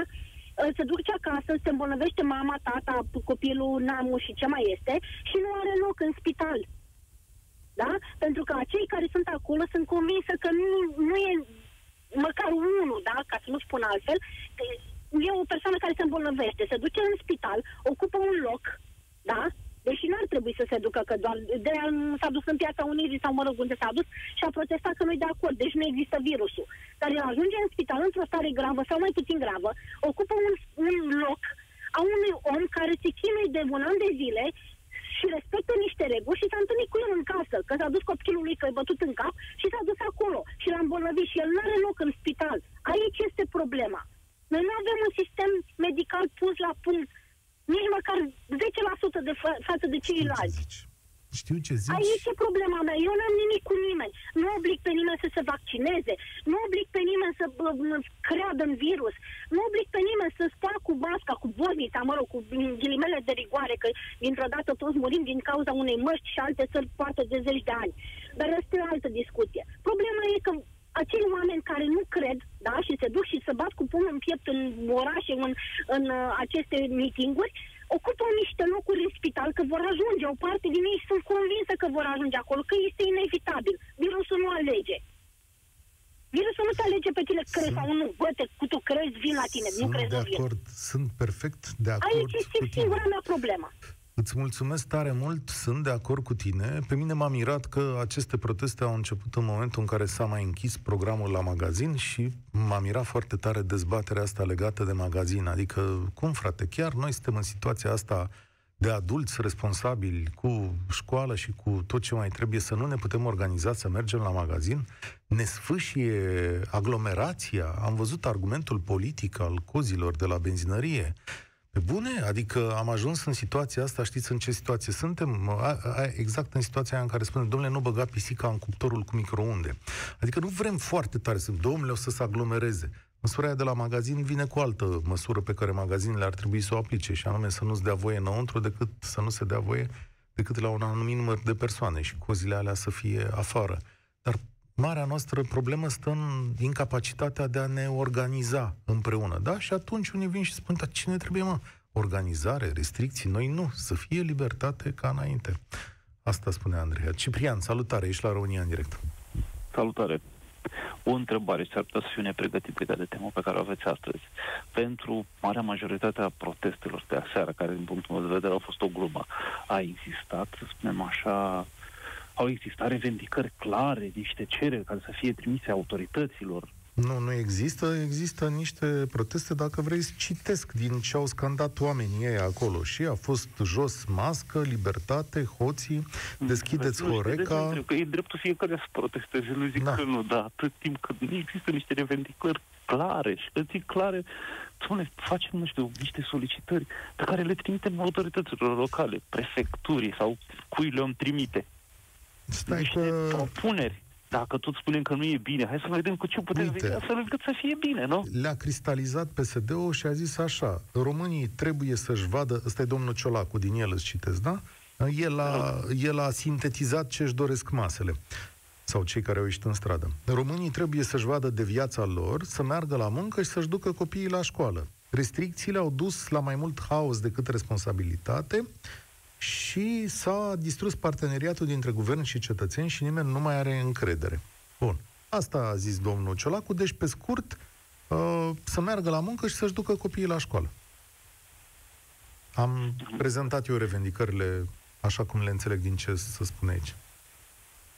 Se duce acasă, se îmbolnăvește mama, tata, copilul, neamul și ce mai este și nu are loc în spital. Da? Pentru că acei care sunt acolo sunt convinsă că nu, nu e măcar unul, da? ca să nu spun altfel, e o persoană care se îmbolnăvește, se duce în spital, ocupă un loc, da? Deși n-ar trebui să se ducă, că doar de nu s-a dus în piața Unirii sau, mă rog, unde s-a dus și a protestat că nu-i de acord, deci nu există virusul. Dar el ajunge în spital într-o stare gravă sau mai puțin gravă, ocupă un, un loc a unui om care se chinuie de un an de zile și respectă niște reguli și s-a întâlnit cu el în casă, că s-a dus copilul lui că e bătut în cap și s-a dus acolo și l-a îmbolnăvit și el nu are loc în spital. Aici este problema. Noi nu avem un sistem medical pus la punct nici măcar 10% de fa- față de ceilalți. Știu ce zici. Aici e problema mea. Eu n-am nimic cu nimeni. Nu oblig pe nimeni să se vaccineze. Nu oblig pe nimeni să bă, creadă în virus. Nu oblig pe nimeni să stea cu masca, cu bornița, mă rog, cu ghilimele de rigoare, că dintr-o dată toți murim din cauza unei măști și alte țări poate de zeci de ani. Dar asta e o altă discuție. Problema e că acei oameni care nu cred, da, și se duc și se bat cu pumnul în piept în orașe, în, în uh, aceste mitinguri, ocupă niște locuri în spital, că vor ajunge, o parte din ei sunt convinsă că vor ajunge acolo, că este inevitabil. Virusul nu alege. Virusul nu te alege pe tine, sunt, crezi sau nu. Bă, te, cu tu crezi, vin la tine, sunt nu crezi de nu acord, vin. Sunt perfect de acord Aici este singura mea problemă. Îți mulțumesc tare mult, sunt de acord cu tine. Pe mine m-a mirat că aceste proteste au început în momentul în care s-a mai închis programul la magazin și m-a mirat foarte tare dezbaterea asta legată de magazin. Adică, cum frate, chiar noi suntem în situația asta de adulți responsabili cu școală și cu tot ce mai trebuie să nu ne putem organiza să mergem la magazin, ne sfâșie aglomerația. Am văzut argumentul politic al cozilor de la benzinărie. Pe bune? Adică am ajuns în situația asta, știți în ce situație suntem? A, a, exact în situația aia în care spune, domnule, nu băga pisica în cuptorul cu microunde. Adică nu vrem foarte tare să, domnule, o să se aglomereze. Măsura aia de la magazin vine cu altă măsură pe care magazinele ar trebui să o aplice, și anume să nu-ți dea voie înăuntru decât să nu se dea voie decât la un anumit număr de persoane și cozile alea să fie afară. Dar marea noastră problemă stă în incapacitatea de a ne organiza împreună. Da? Și atunci unii vin și spun, dar cine trebuie, mă? Organizare, restricții, noi nu, să fie libertate ca înainte. Asta spune Andreea. Ciprian, salutare, ești la România în direct. Salutare. O întrebare, s-ar putea să fiu nepregătit legat de tema pe care o aveți astăzi. Pentru marea majoritate a protestelor de aseară, care din punctul meu de vedere au fost o glumă, a existat, să spunem așa, au existat revendicări clare, niște cereri care să fie trimise autorităților, nu, nu există. Există niște proteste, dacă vrei, citesc din ce au scandat oamenii ei acolo. Și a fost jos mască, libertate, hoții, deschideți nu, Horeca. Că e dreptul fiecare să protesteze, nu zic da. că nu, dar atât timp cât nu există niște revendicări clare și când zic clare, spune, facem, nu știu, niște solicitări pe care le trimitem autorităților locale, prefecturii sau cui le-om trimite. Stai niște că... propuneri dacă tot spunem că nu e bine, hai să vedem cu ce putem Uite, vedea, să încât să fie bine, nu? Le-a cristalizat PSD-ul și a zis așa, românii trebuie să-și vadă, ăsta e domnul Ciolacu, din el îți citesc, da? El a, el a sintetizat ce își doresc masele sau cei care au ieșit în stradă. Românii trebuie să-și vadă de viața lor, să meargă la muncă și să-și ducă copiii la școală. Restricțiile au dus la mai mult haos decât responsabilitate și s-a distrus parteneriatul dintre guvern și cetățeni și nimeni nu mai are încredere. Bun. Asta a zis domnul Ciolacu, deci pe scurt uh, să meargă la muncă și să-și ducă copiii la școală. Am prezentat eu revendicările așa cum le înțeleg din ce să spun aici.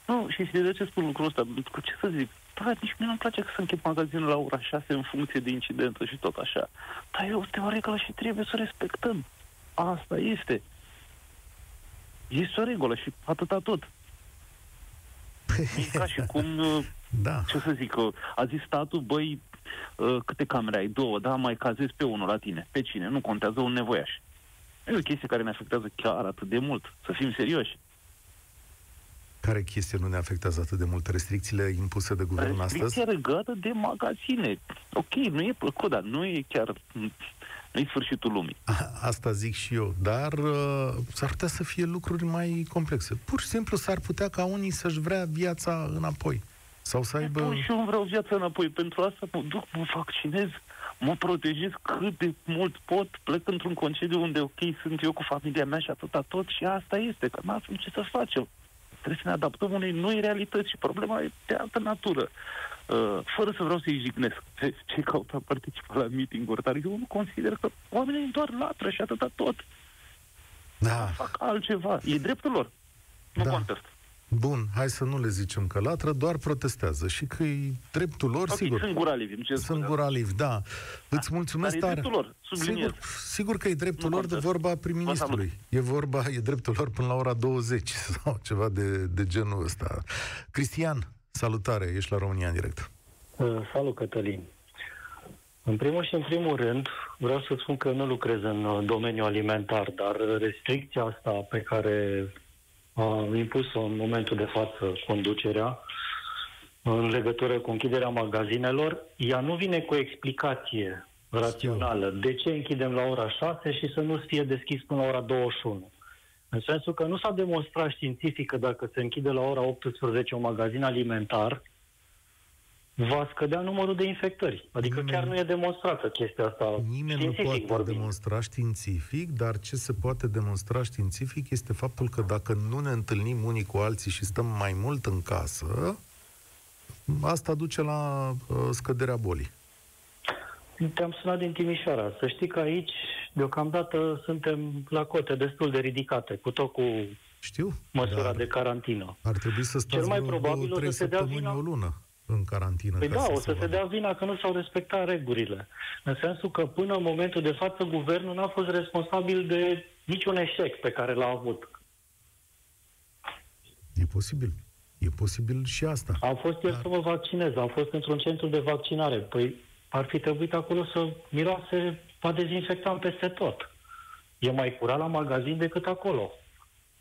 Nu, și de ce spun lucrul ăsta? Cu ce să zic? Da, nici mie nu-mi place că să închid magazinul la ora 6 în funcție de incidentă și tot așa. Dar e o teorie și trebuie să respectăm. Asta este. Este o regulă și atâta tot. E ca și cum, uh, da. ce să zic, uh, a zis statul, băi, uh, câte camere ai? Două, da? Mai cazezi pe unul la tine. Pe cine? Nu contează un nevoiaș. E o chestie care ne afectează chiar atât de mult. Să fim serioși. Care chestie nu ne afectează atât de mult? Restricțiile impuse de guvern astăzi? Restricția legată de magazine. Ok, nu e plăcut, dar nu e chiar nu sfârșitul lumii. Asta zic și eu, dar uh, s-ar putea să fie lucruri mai complexe. Pur și simplu s-ar putea ca unii să-și vrea viața înapoi. Sau să aibă... Păi și eu îmi vreau viața înapoi. Pentru asta mă duc, mă vaccinez, mă protejez cât de mult pot, plec într-un concediu unde, ok, sunt eu cu familia mea și atâta tot și asta este, că nu avem ce să facem. Trebuie să ne adaptăm unei noi realități și problema e de altă natură. Uh, fără să vreau să-i jignesc pe cei care au participat la meeting-uri, dar eu nu consider că oamenii doar latră și atâta tot. Da. Fac altceva. E dreptul lor. Nu da. contest. Bun, hai să nu le zicem că latră, doar protestează și că e dreptul lor, okay, sigur. Sunt guralivi, ce Sunt guralivi, da. da. Îți mulțumesc Dar e dreptul lor, sigur, sigur că e dreptul nu lor de vorba prim-ministrului. E vorba, e dreptul lor până la ora 20 sau ceva de, de genul ăsta. Cristian, salutare, ești la România în direct. Uh, salut, Cătălin. În primul și în primul rând, vreau să spun că nu lucrez în uh, domeniul alimentar, dar restricția asta pe care a impus-o în momentul de față conducerea în legătură cu închiderea magazinelor, ea nu vine cu o explicație rațională. De ce închidem la ora 6 și să nu fie deschis până la ora 21? În sensul că nu s-a demonstrat științific că dacă se închide la ora 18 un magazin alimentar, va scădea numărul de infectări. Adică nimeni, chiar nu e demonstrată chestia asta. Nimeni nu poate vorbind. demonstra științific, dar ce se poate demonstra științific este faptul că dacă nu ne întâlnim unii cu alții și stăm mai mult în casă, asta duce la uh, scăderea bolii. Te-am sunat din Timișoara. Să știi că aici, deocamdată, suntem la cote destul de ridicate, cu tot cu Știu. măsura dar de carantină. Ar trebui să stați Cel mai vreo probabil două, o trei să se dea săptămâni, vina- o lună în carantină. Păi ca da, să o să se vadă. dea vina că nu s-au respectat regulile. În sensul că până în momentul de față, guvernul n-a fost responsabil de niciun eșec pe care l-a avut. E posibil. E posibil și asta. Am fost ieri Dar- să mă vaccinez, am fost într-un centru de vaccinare. Păi ar fi trebuit acolo să miroase va dezinfectant peste tot. E mai curat la magazin decât acolo.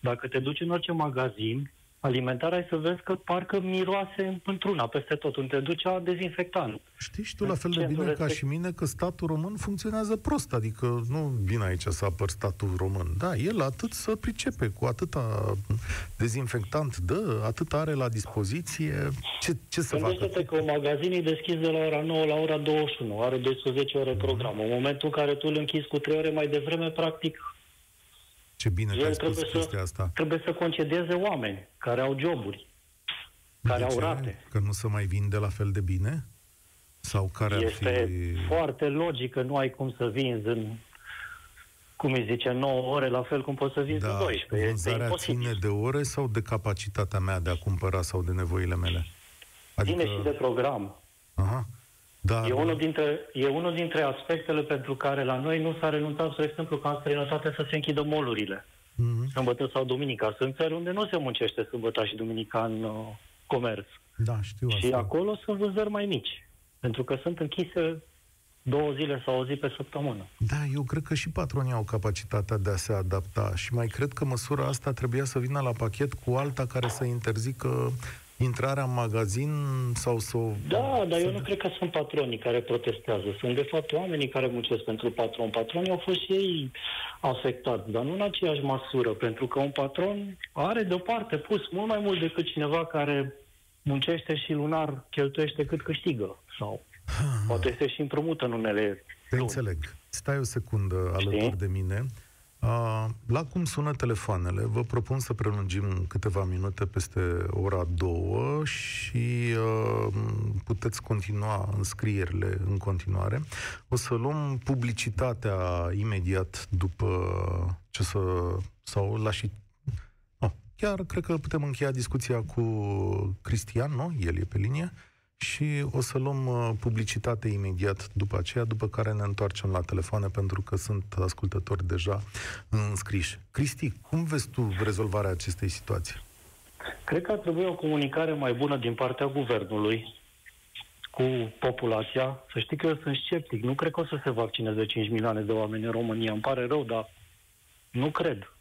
Dacă te duci în orice magazin, alimentar, ai să vezi că parcă miroase într-una peste tot. Unde te duci a dezinfectant. Știi și tu la fel de Ce bine ca respect- și mine că statul român funcționează prost, adică nu vin aici să apăr statul român. Da, el atât să pricepe, cu atâta dezinfectant dă, atât are la dispoziție, ce, ce să facă? Gândește-te că un magazin e deschis de la ora 9 la ora 21, are 12 ore program. În momentul în care tu îl închizi cu 3 ore mai devreme, practic, Ce bine că el ai spus trebuie chestia să, asta. trebuie să concedeze oameni care au joburi, care De au ce? rate. Că nu se mai vinde la fel de bine? Sau care ar Este fi... foarte logic că nu ai cum să vinzi în, cum îi zice, 9 ore, la fel cum poți să vinzi în Da, 12. Este vânzarea imposibil. ține de ore sau de capacitatea mea de a cumpăra sau de nevoile mele? Adică, Ține și de program. Aha. Da, E unul, dintre, e unul dintre aspectele pentru care la noi nu s-a renunțat, spre exemplu, ca în străinătate să se închidă molurile. Mhm. Sâmbătă sau duminica. Sunt țări unde nu se muncește sâmbătă și duminica în uh, comerț. Da, știu Și asta. acolo sunt vânzări mai mici. Pentru că sunt închise două zile sau o zi pe săptămână. Da, eu cred că și patronii au capacitatea de a se adapta și mai cred că măsura asta trebuia să vină la pachet cu alta care să interzică intrarea în magazin sau să o... Da, dar să eu nu cred că sunt patronii care protestează. Sunt, de fapt, oamenii care muncesc pentru patron. Patronii au fost și ei afectați, dar nu în aceeași măsură, pentru că un patron are deoparte pus mult mai mult decât cineva care muncește și lunar cheltuiește cât câștigă. Sau poate este și împrumută în unele Te luni. înțeleg. Stai o secundă alături Știi? de mine. Uh, la cum sună telefoanele, vă propun să prelungim câteva minute peste ora două și uh, puteți continua înscrierile în continuare. O să luăm publicitatea imediat după ce să... sau la și... Oh, chiar cred că putem încheia discuția cu Cristian, nu? El e pe linie și o să luăm uh, publicitate imediat după aceea, după care ne întoarcem la telefoane, pentru că sunt ascultători deja înscriși. Cristi, cum vezi tu rezolvarea acestei situații? Cred că ar trebui o comunicare mai bună din partea guvernului cu populația. Să știi că eu sunt sceptic. Nu cred că o să se vaccineze 5 milioane de oameni în România. Îmi pare rău, dar nu cred.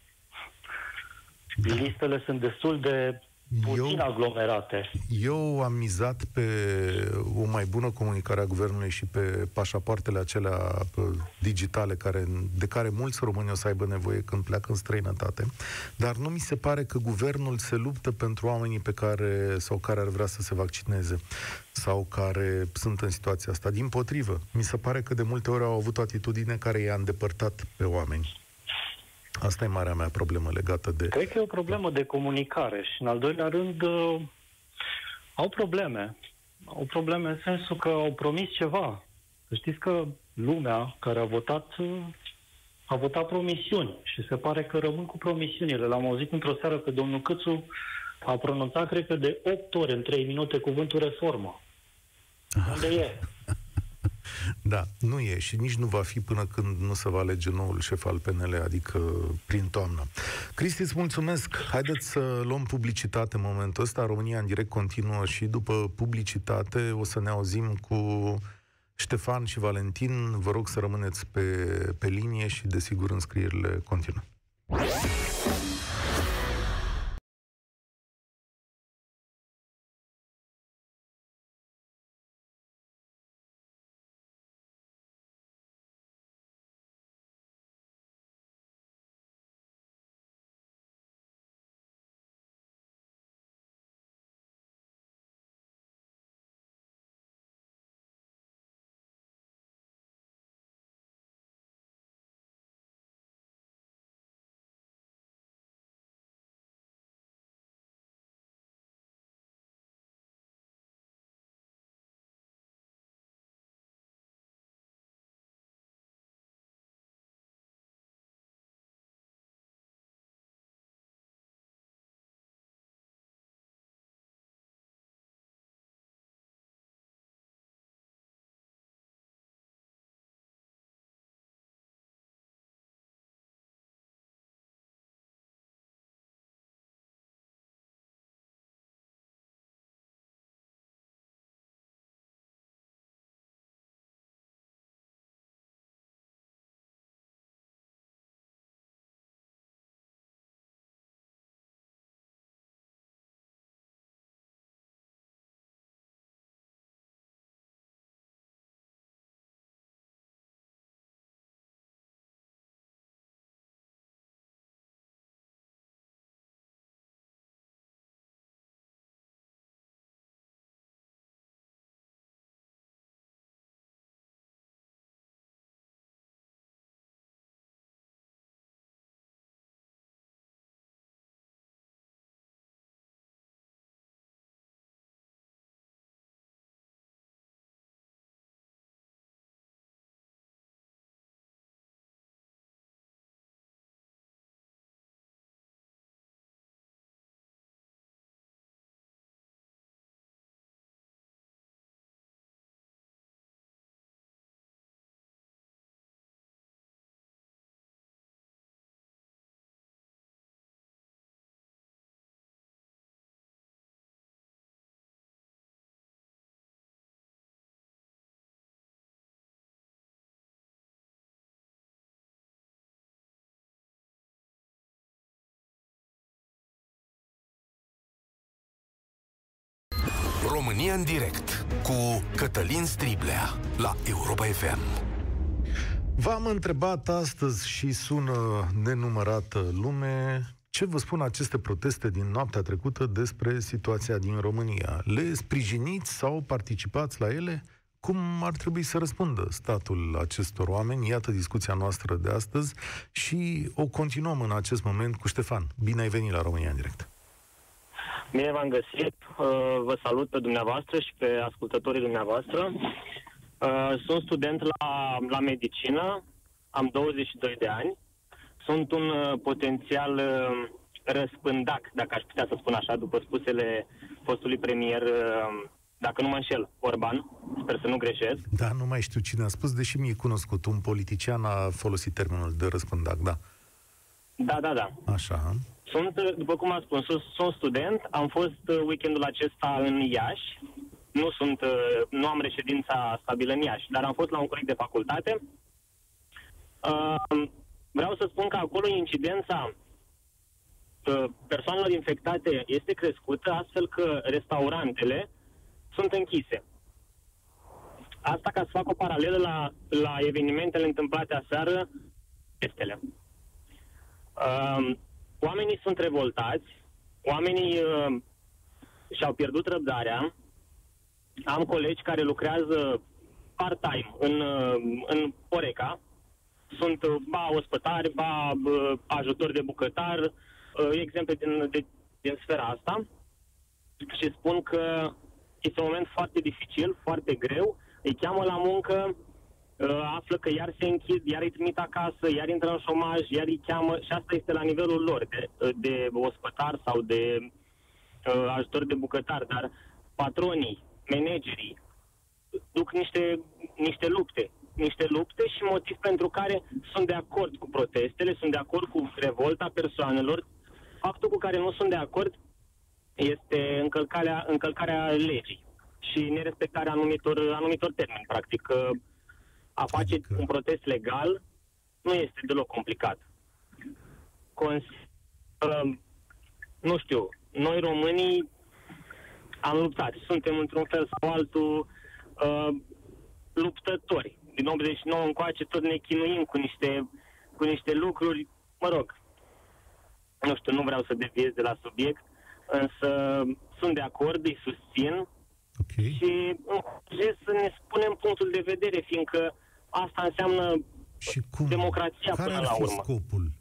Listele sunt destul de puțin Eu- aglomerate. Eu am mizat pe o mai bună comunicare a guvernului și pe pașapoartele acelea pă, digitale care, de care mulți români o să aibă nevoie când pleacă în străinătate, dar nu mi se pare că guvernul se luptă pentru oamenii pe care sau care ar vrea să se vaccineze sau care sunt în situația asta. Din potrivă, mi se pare că de multe ori au avut o atitudine care i-a îndepărtat pe oameni. Asta e marea mea problemă legată de... Cred că e o problemă de comunicare și, în al doilea rând, uh, au probleme. Au probleme în sensul că au promis ceva. Să știți că lumea care a votat uh, a votat promisiuni și se pare că rămân cu promisiunile. L-am auzit într-o seară pe domnul Câțu a pronunțat, cred că, de 8 ore în 3 minute cuvântul reformă. Unde e? Da, nu e și nici nu va fi până când nu se va alege noul șef al PNL, adică prin toamnă. Cristi, îți mulțumesc. Haideți să luăm publicitate în momentul ăsta. România în direct continuă și după publicitate o să ne auzim cu Ștefan și Valentin. Vă rog să rămâneți pe, pe linie și, desigur, înscrierile continuă. România în direct cu Cătălin Striblea la Europa FM. V-am întrebat astăzi și sună nenumărată lume ce vă spun aceste proteste din noaptea trecută despre situația din România. Le sprijiniți sau participați la ele? Cum ar trebui să răspundă statul acestor oameni? Iată discuția noastră de astăzi și o continuăm în acest moment cu Ștefan. Bine ai venit la România în direct! Bine v-am găsit, uh, vă salut pe dumneavoastră și pe ascultătorii dumneavoastră. Uh, sunt student la, la medicină, am 22 de ani, sunt un uh, potențial răspândac, dacă aș putea să spun așa, după spusele fostului premier, dacă nu mă înșel, Orban, sper să nu greșesc. Da, nu mai știu cine a spus, deși mi-e cunoscut, un politician a folosit termenul de răspândac, da. Da, da, da. Așa. Sunt, după cum am spus, sunt student, am fost uh, weekendul acesta în Iași, nu sunt, uh, nu am reședința stabilă în Iași, dar am fost la un coleg de facultate. Uh, vreau să spun că acolo incidența persoanelor infectate este crescută, astfel că restaurantele sunt închise. Asta ca să fac o paralelă la, la evenimentele întâmplate aseară, testele. Uh, Oamenii sunt revoltați, oamenii uh, și-au pierdut răbdarea. Am colegi care lucrează part-time în, uh, în Oreca. Sunt uh, ba ospătari, ba uh, ajutori de bucătar, uh, exemple din, de, din sfera asta. Și spun că este un moment foarte dificil, foarte greu. Îi cheamă la muncă, uh, află că iar se închid, iar îi trimit acasă, iar intră în șomaj, iar îi cheamă și asta este la nivelul lor de, de ospătar sau de uh, ajutor de bucătar, dar patronii, managerii duc niște, niște lupte, niște lupte și motiv pentru care sunt de acord cu protestele, sunt de acord cu revolta persoanelor. Faptul cu care nu sunt de acord este încălcarea, încălcarea legii și nerespectarea anumitor, anumitor termeni. Practic, uh, a face adică... un protest legal nu este deloc complicat. Cons- uh, nu știu, noi românii am luptat. Suntem într-un fel sau altul uh, luptători. Din 89 încoace tot ne chinuim cu niște, cu niște lucruri. Mă rog, nu știu, nu vreau să deviez de la subiect, însă sunt de acord, îi susțin okay. și încerc să ne spunem punctul de vedere, fiindcă asta înseamnă și cum? democrația care până ar la fi urmă. scopul?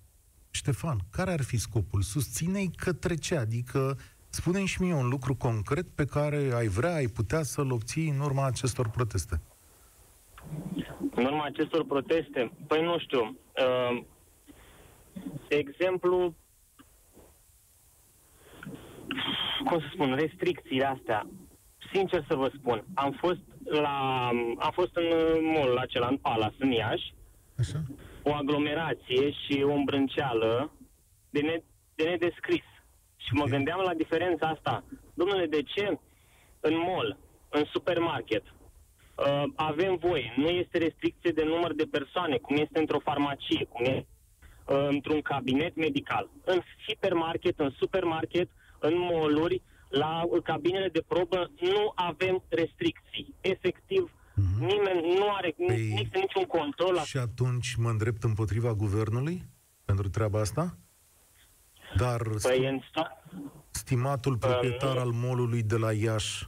Ștefan, care ar fi scopul? Susține-i către ce? Adică spune și mie un lucru concret pe care ai vrea, ai putea să-l obții în urma acestor proteste. În urma acestor proteste? Păi nu știu. Uh, de exemplu, cum să spun, restricțiile astea. Sincer să vă spun, am fost la, am fost în mall acela, în Palace, în Iași, Așa. o aglomerație și o îmbrânceală de, ne, de nedescris. Și okay. mă gândeam la diferența asta. Domnule, de ce în mall, în supermarket, uh, avem voie, nu este restricție de număr de persoane, cum este într-o farmacie, cum este uh, într-un cabinet medical. În hipermarket, în supermarket, în mall la cabinele de probă nu avem restricții. Efectiv, mm-hmm. nimeni nu are păi, nu există niciun control. Și atunci mă îndrept împotriva guvernului pentru treaba asta? Dar păi, în sta... stimatul proprietar uh, al molului de la Iași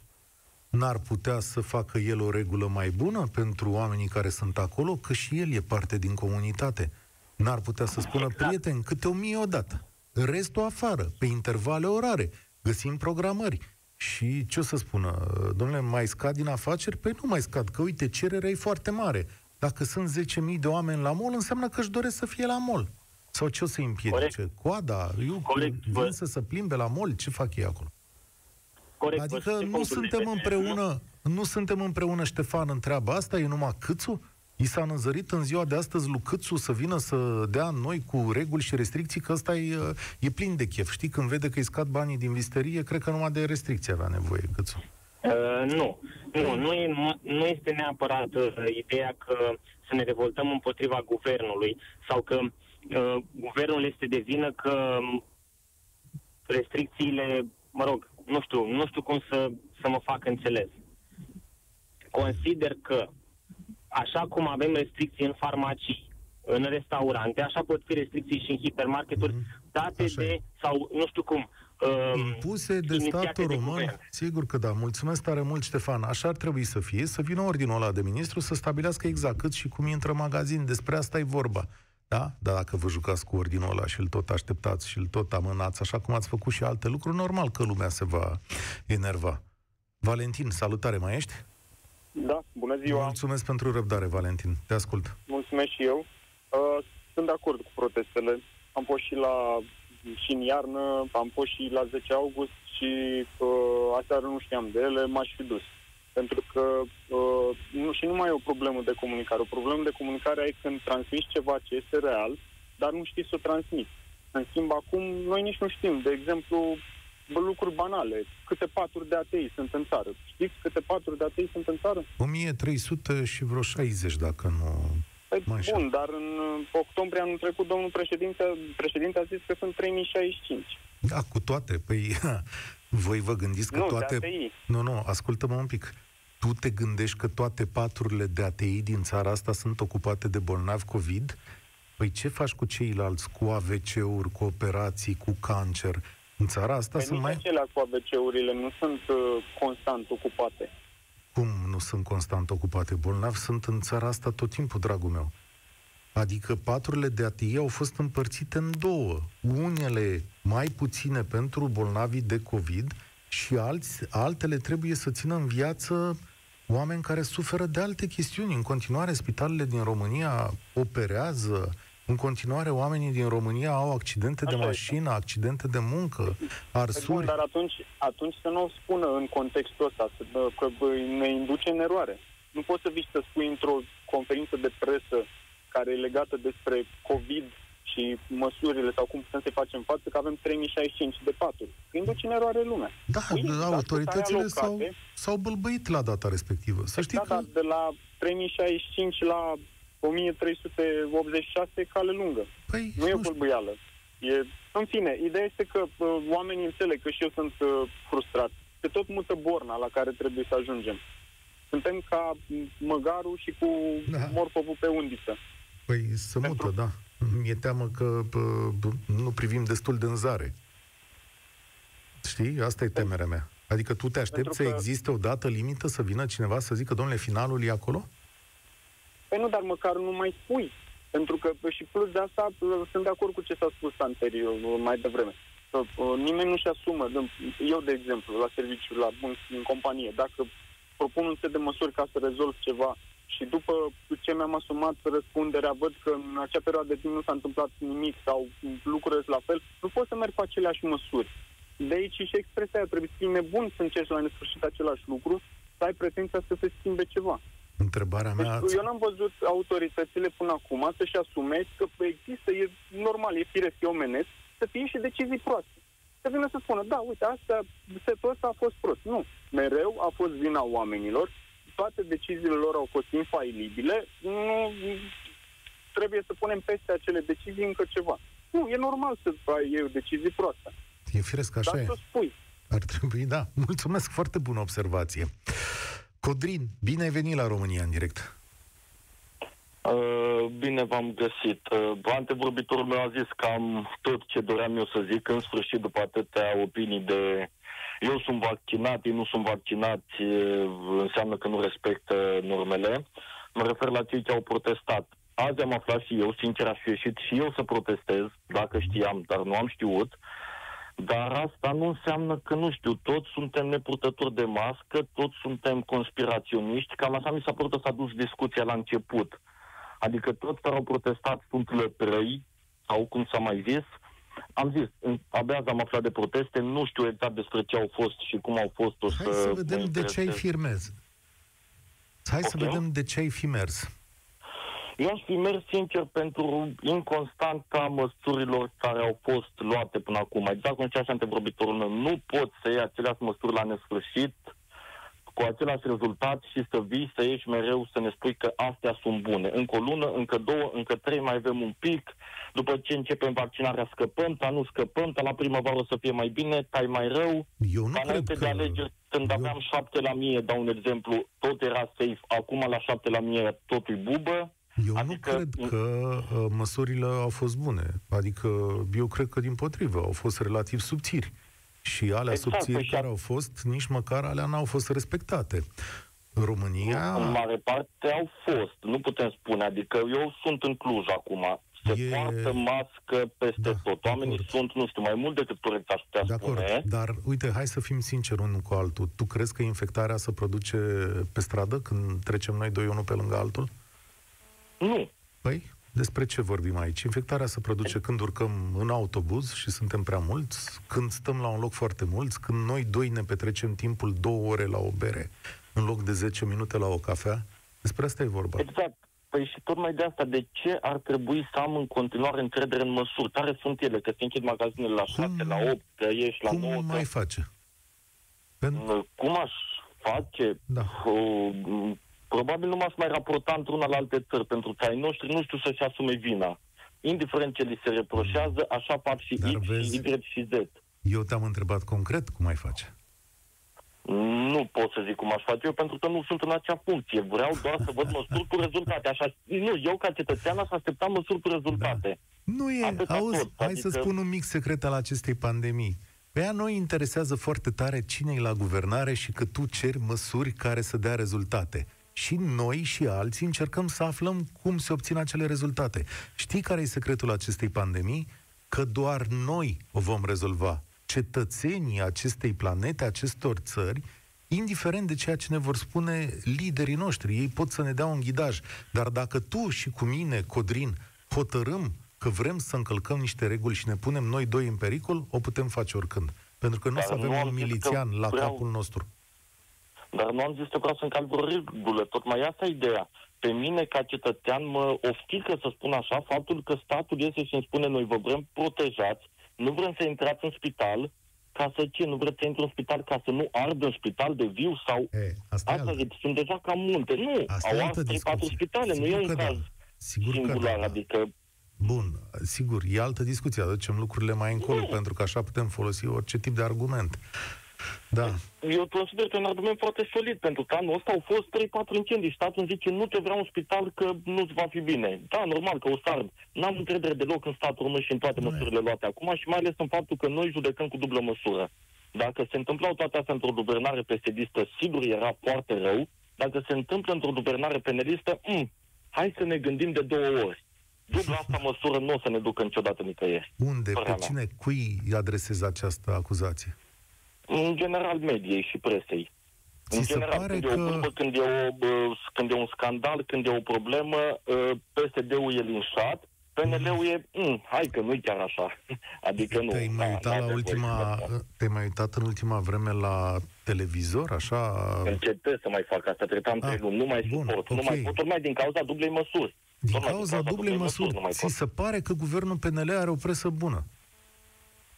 n-ar putea să facă el o regulă mai bună pentru oamenii care sunt acolo, că și el e parte din comunitate. N-ar putea să spună, exact. prieten, câte o mie odată. Restul afară, pe intervale orare găsim programări. Și ce o să spună? Domnule, mai scad din afaceri? Păi nu mai scad, că uite, cererea e foarte mare. Dacă sunt 10.000 de oameni la mol, înseamnă că își doresc să fie la mol. Sau ce o să împiedice? Corect. Coada? Eu Corect. vin să se plimbe la mol? Ce fac ei acolo? Corect. Adică nu suntem împreună, nu suntem împreună, Ștefan, în treaba asta? E numai câțu? I s-a năzărit în ziua de astăzi Lucâțu să vină să dea noi cu reguli și restricții, că ăsta e, e plin de chef. Știi, când vede că îi scad banii din visterie, cred că numai de restricții avea nevoie, Câțu. Uh, nu, nu, nu, e, nu este neapărat uh, ideea că să ne revoltăm împotriva guvernului sau că uh, guvernul este de vină că restricțiile, mă rog, nu știu, nu știu cum să, să mă fac înțeles. Consider că, așa cum avem restricții în farmacii, în restaurante, așa pot fi restricții și în hipermarketuri, mm-hmm. date Așa de, e. sau nu știu cum, uh, Impuse de inițiate statul de român? guvern. Sigur că da. Mulțumesc tare mult, Ștefan. Așa ar trebui să fie, să vină ordinul ăla de ministru să stabilească exact cât și cum intră în magazin. Despre asta e vorba. Da? Dar dacă vă jucați cu ordinul ăla și îl tot așteptați și îl tot amânați, așa cum ați făcut și alte lucruri, normal că lumea se va enerva. Valentin, salutare, mai ești? Da, bună ziua. Mulțumesc pentru răbdare, Valentin. Te ascult. Mulțumesc și eu. Uh, sunt de acord cu protestele. Am fost și la și în iarnă, am fost și la 10 august și uh, aseară nu știam de ele, m-aș fi dus. Pentru că uh, nu, și nu mai e o problemă de comunicare. O problemă de comunicare ai când transmiți ceva ce este real, dar nu știi să o transmiți. În schimb, acum, noi nici nu știm. De exemplu, bă, lucruri banale. Câte paturi de atei sunt în țară? Știți câte paturi de atei sunt în țară? 1300 și vreo 60, dacă nu... Păi, Mai așa. bun, dar în uh, octombrie anul trecut domnul președinte, președinte a zis că sunt 3065. Da, cu toate. Păi, voi vă gândiți că Nu, de toate... ATI. Nu, nu, ascultă-mă un pic. Tu te gândești că toate paturile de ATI din țara asta sunt ocupate de bolnavi COVID? Păi ce faci cu ceilalți, cu AVC-uri, cu operații, cu cancer? În țara asta Păi sunt nici mai... acelea cu AVC-urile nu sunt uh, constant ocupate. Cum nu sunt constant ocupate? Bolnavi sunt în țara asta tot timpul, dragul meu. Adică paturile de ATI au fost împărțite în două. Unele mai puține pentru bolnavii de COVID și alți, altele trebuie să țină în viață oameni care suferă de alte chestiuni. În continuare, spitalele din România operează, în continuare, oamenii din România au accidente de Așa mașină, accidente de muncă, Păi bun, arsuri. dar atunci, atunci să nu o spună în contextul ăsta, să, bă, că bă, ne induce în eroare. Nu poți să vii să spui într-o conferință de presă care e legată despre COVID și măsurile sau cum putem să facem față, că avem 3065 de paturi. Induce în eroare lumea. Da, Păi, dacă autoritățile stai s-au, alocate- s-au bălbăit la data respectivă. Să știi da, că... dar de la 3065 la 1386 e cale lungă. Păi, Nu e o nu știu. bâlbâială. E... În fine, ideea este că uh, oamenii înțeleg că și eu sunt uh, frustrat. Se tot mută borna la care trebuie să ajungem. Suntem ca m, măgarul și cu Da. da. morfovul pe undiță. Păi să mută, da. Mi-e teamă că bă, bă, nu privim destul de în zare. Știi? Asta e temerea mea. Adică tu te aștepți Pentru să că- existe o dată limită, să vină cineva să zică, domnule, finalul e acolo? Păi nu, dar măcar nu mai spui. Pentru că bă, și plus de asta uh, sunt de acord cu ce s-a spus anterior, uh, mai devreme. Că, uh, nimeni nu-și asumă. De- Eu, de exemplu, la serviciu, la în, în companie, dacă propun un set de măsuri ca să rezolv ceva și după ce mi-am asumat răspunderea, văd că în acea perioadă de timp nu s-a întâmplat nimic sau lucrurile sunt la fel, nu pot să merg cu aceleași măsuri. De aici și expresia aia, trebuie să fii nebun să încerci la nesfârșit același lucru, să ai pretenția să se schimbe ceva. Întrebarea mea... Deci, eu n-am văzut autoritățile până acum să-și asume că există, e normal, e firesc, e omenesc, să fie și decizii proaste. Să vină să spună, da, uite, asta, setul ăsta a fost prost. Nu, mereu a fost vina oamenilor, toate deciziile lor au fost infailibile, nu trebuie să punem peste acele decizii încă ceva. Nu, e normal să ai o decizie proastă. E firesc, așa dar e. să o spui. Ar trebui, da. Mulțumesc, foarte bună observație. Codrin, bine ai venit la România în direct. Uh, bine v-am găsit. Uh, antevorbitorul meu a zis cam tot ce doream eu să zic, în sfârșit, după atâtea opinii de eu sunt vaccinat, ei nu sunt vaccinați, uh, înseamnă că nu respectă normele. Mă refer la cei ce au protestat. Azi am aflat și eu, sincer, aș fi ieșit și eu să protestez, dacă știam, dar nu am știut. Dar asta nu înseamnă că, nu știu, toți suntem nepurtători de mască, toți suntem conspiraționiști. Cam așa mi s-a părut că s-a dus discuția la început. Adică toți care au protestat sunt lătrăi, sau cum s-a mai zis. Am zis, în- abia azi am aflat de proteste, nu știu exact despre ce au fost și cum au fost. O Hai să vedem mă de ce ai interesez. fi mers. Hai să Poftim? vedem de ce ai fi mers. Eu aș fi mers sincer pentru inconstanta măsurilor care au fost luate până acum. Exact cum zicea și antevorbitorul meu, nu pot să iei aceleași măsuri la nesfârșit cu același rezultat și să vii să ieși mereu să ne spui că astea sunt bune. Încă o lună, încă două, încă trei, mai avem un pic. După ce începem vaccinarea, scăpăm, ta nu scăpăm, ta la primăvară o să fie mai bine, tai mai rău. Eu nu Ca cred înainte că... de alegeri, când aveam 7 la mie, dau un exemplu, tot era safe, acum la 7 la mie totul e bubă. Eu adică... nu cred că uh, măsurile au fost bune. Adică eu cred că din potrivă au fost relativ subțiri. Și alea Exact, subțiri păi și- care au fost, nici măcar alea n-au fost respectate. România... În mare parte au fost, nu putem spune. Adică eu sunt în Cluj acum. Se E- poartă mască peste Da, tot. Oamenii sunt, nu știu, mai mult decât corecți, aș putea De acord, spune. dar uite, hai să fim sinceri unul cu altul. Tu crezi că infectarea se produce pe stradă când trecem noi doi unul pe lângă altul? Nu. Păi, despre ce vorbim aici? Infectarea se produce când urcăm în autobuz și suntem prea mulți, când stăm la un loc foarte mulți, când noi doi ne petrecem timpul două ore la o bere în loc de 10 minute la o cafea. Despre asta e vorba. Exact. Păi și tocmai de asta, de ce ar trebui să am în continuare încredere în măsuri? Care sunt ele? Că se închid magazinele la 6, la 8, că ești la Cum 9. mai face? Că... Cum aș face? Da. Uh, probabil nu m-aș mai raporta într-una la alte țări, pentru că ai noștri nu știu să-și asume vina. Indiferent ce li se reproșează, așa fac și Dar X, vezi- și Y și Z. Eu te-am întrebat concret cum ai face. Nu pot să zic cum aș face eu, pentru că nu sunt în acea funcție. Vreau doar să văd măsuri cu rezultate. Așa, nu, eu ca cetățean aș aștepta măsuri cu rezultate. Nu e, Atâta auzi, tot, hai adică- să spun un mic secret al acestei pandemii. Pe ea noi interesează foarte tare cine e la guvernare și că tu ceri măsuri care să dea rezultate. Și noi și alții încercăm să aflăm cum se obțin acele rezultate. Știi care e secretul acestei pandemii? Că doar noi o vom rezolva. Cetățenii acestei planete, acestor țări, indiferent de ceea ce ne vor spune liderii noștri, ei pot să ne dea un ghidaj. Dar dacă tu și cu mine, Codrin, hotărâm că vrem să încălcăm niște reguli și ne punem noi doi în pericol, o putem face oricând. Pentru că nu o să Dar avem nu am un zis că milițian la vreau- capul nostru. Dar nu am zis că vreau să încalc vreo regulă. Tocmai asta e ideea. Pe mine, ca cetățean, mă oftică, să spun așa, faptul că statul iese și îmi spune noi vă vrem protejați, nu vrem să intrați în spital, ca să ce? Nu vreți să intru în spital ca să nu ardă în spital de viu sau... E, asta e Asta altă. zic, sunt deja cam multe. Nu, Asta e au altă ars 3-4 discuție. spitale, nu Sigur e un că da. caz Sigur că singular, da. adică Bun, sigur, e altă discuție, aducem lucrurile mai încolo, Nu. pentru că așa putem folosi orice tip de argument. Da, eu consider că e un argument foarte solid, pentru că anul ăsta au fost 3-4 incendii. Statul îmi zice, nu te vreau în spital că nu-ți va fi bine. Da, normal că o să ard. N-am încredere deloc în statul român și în toate Nu e. măsurile luate acum și mai ales în faptul că noi judecăm cu dublă măsură. Dacă se întâmplau toate astea într-o guvernare PSD-istă, sigur era foarte rău. Dacă se întâmplă într-o guvernare penelistă, mm, hai să ne gândim de două ori. Dubla asta măsură nu o să ne ducă niciodată nicăieri. unde, pe Părerea mea. cine, cui îi adresezi această acuzație? În general mediei și presei. Ți în se general, pare când, e o că- vorbă, când, e o, bă, când e un scandal, când e o problemă, uh, PSD-ul e linșat, PNL-ul e, mm, hai că nu-i chiar așa. Adică nu. Te-ai mai da, uitat, n-are la voie ultima, să facă. te-ai mai uitat în ultima vreme la televizor, așa? Încetez să mai fac asta, tretam Ah, trei luni, nu mai bun, suport, nu ok. mai pot, tocmai din cauza dublei măsuri. Din Tocmai cauza dublei măsuri, nu mai ți pot. se pare că guvernul PNL are o presă bună?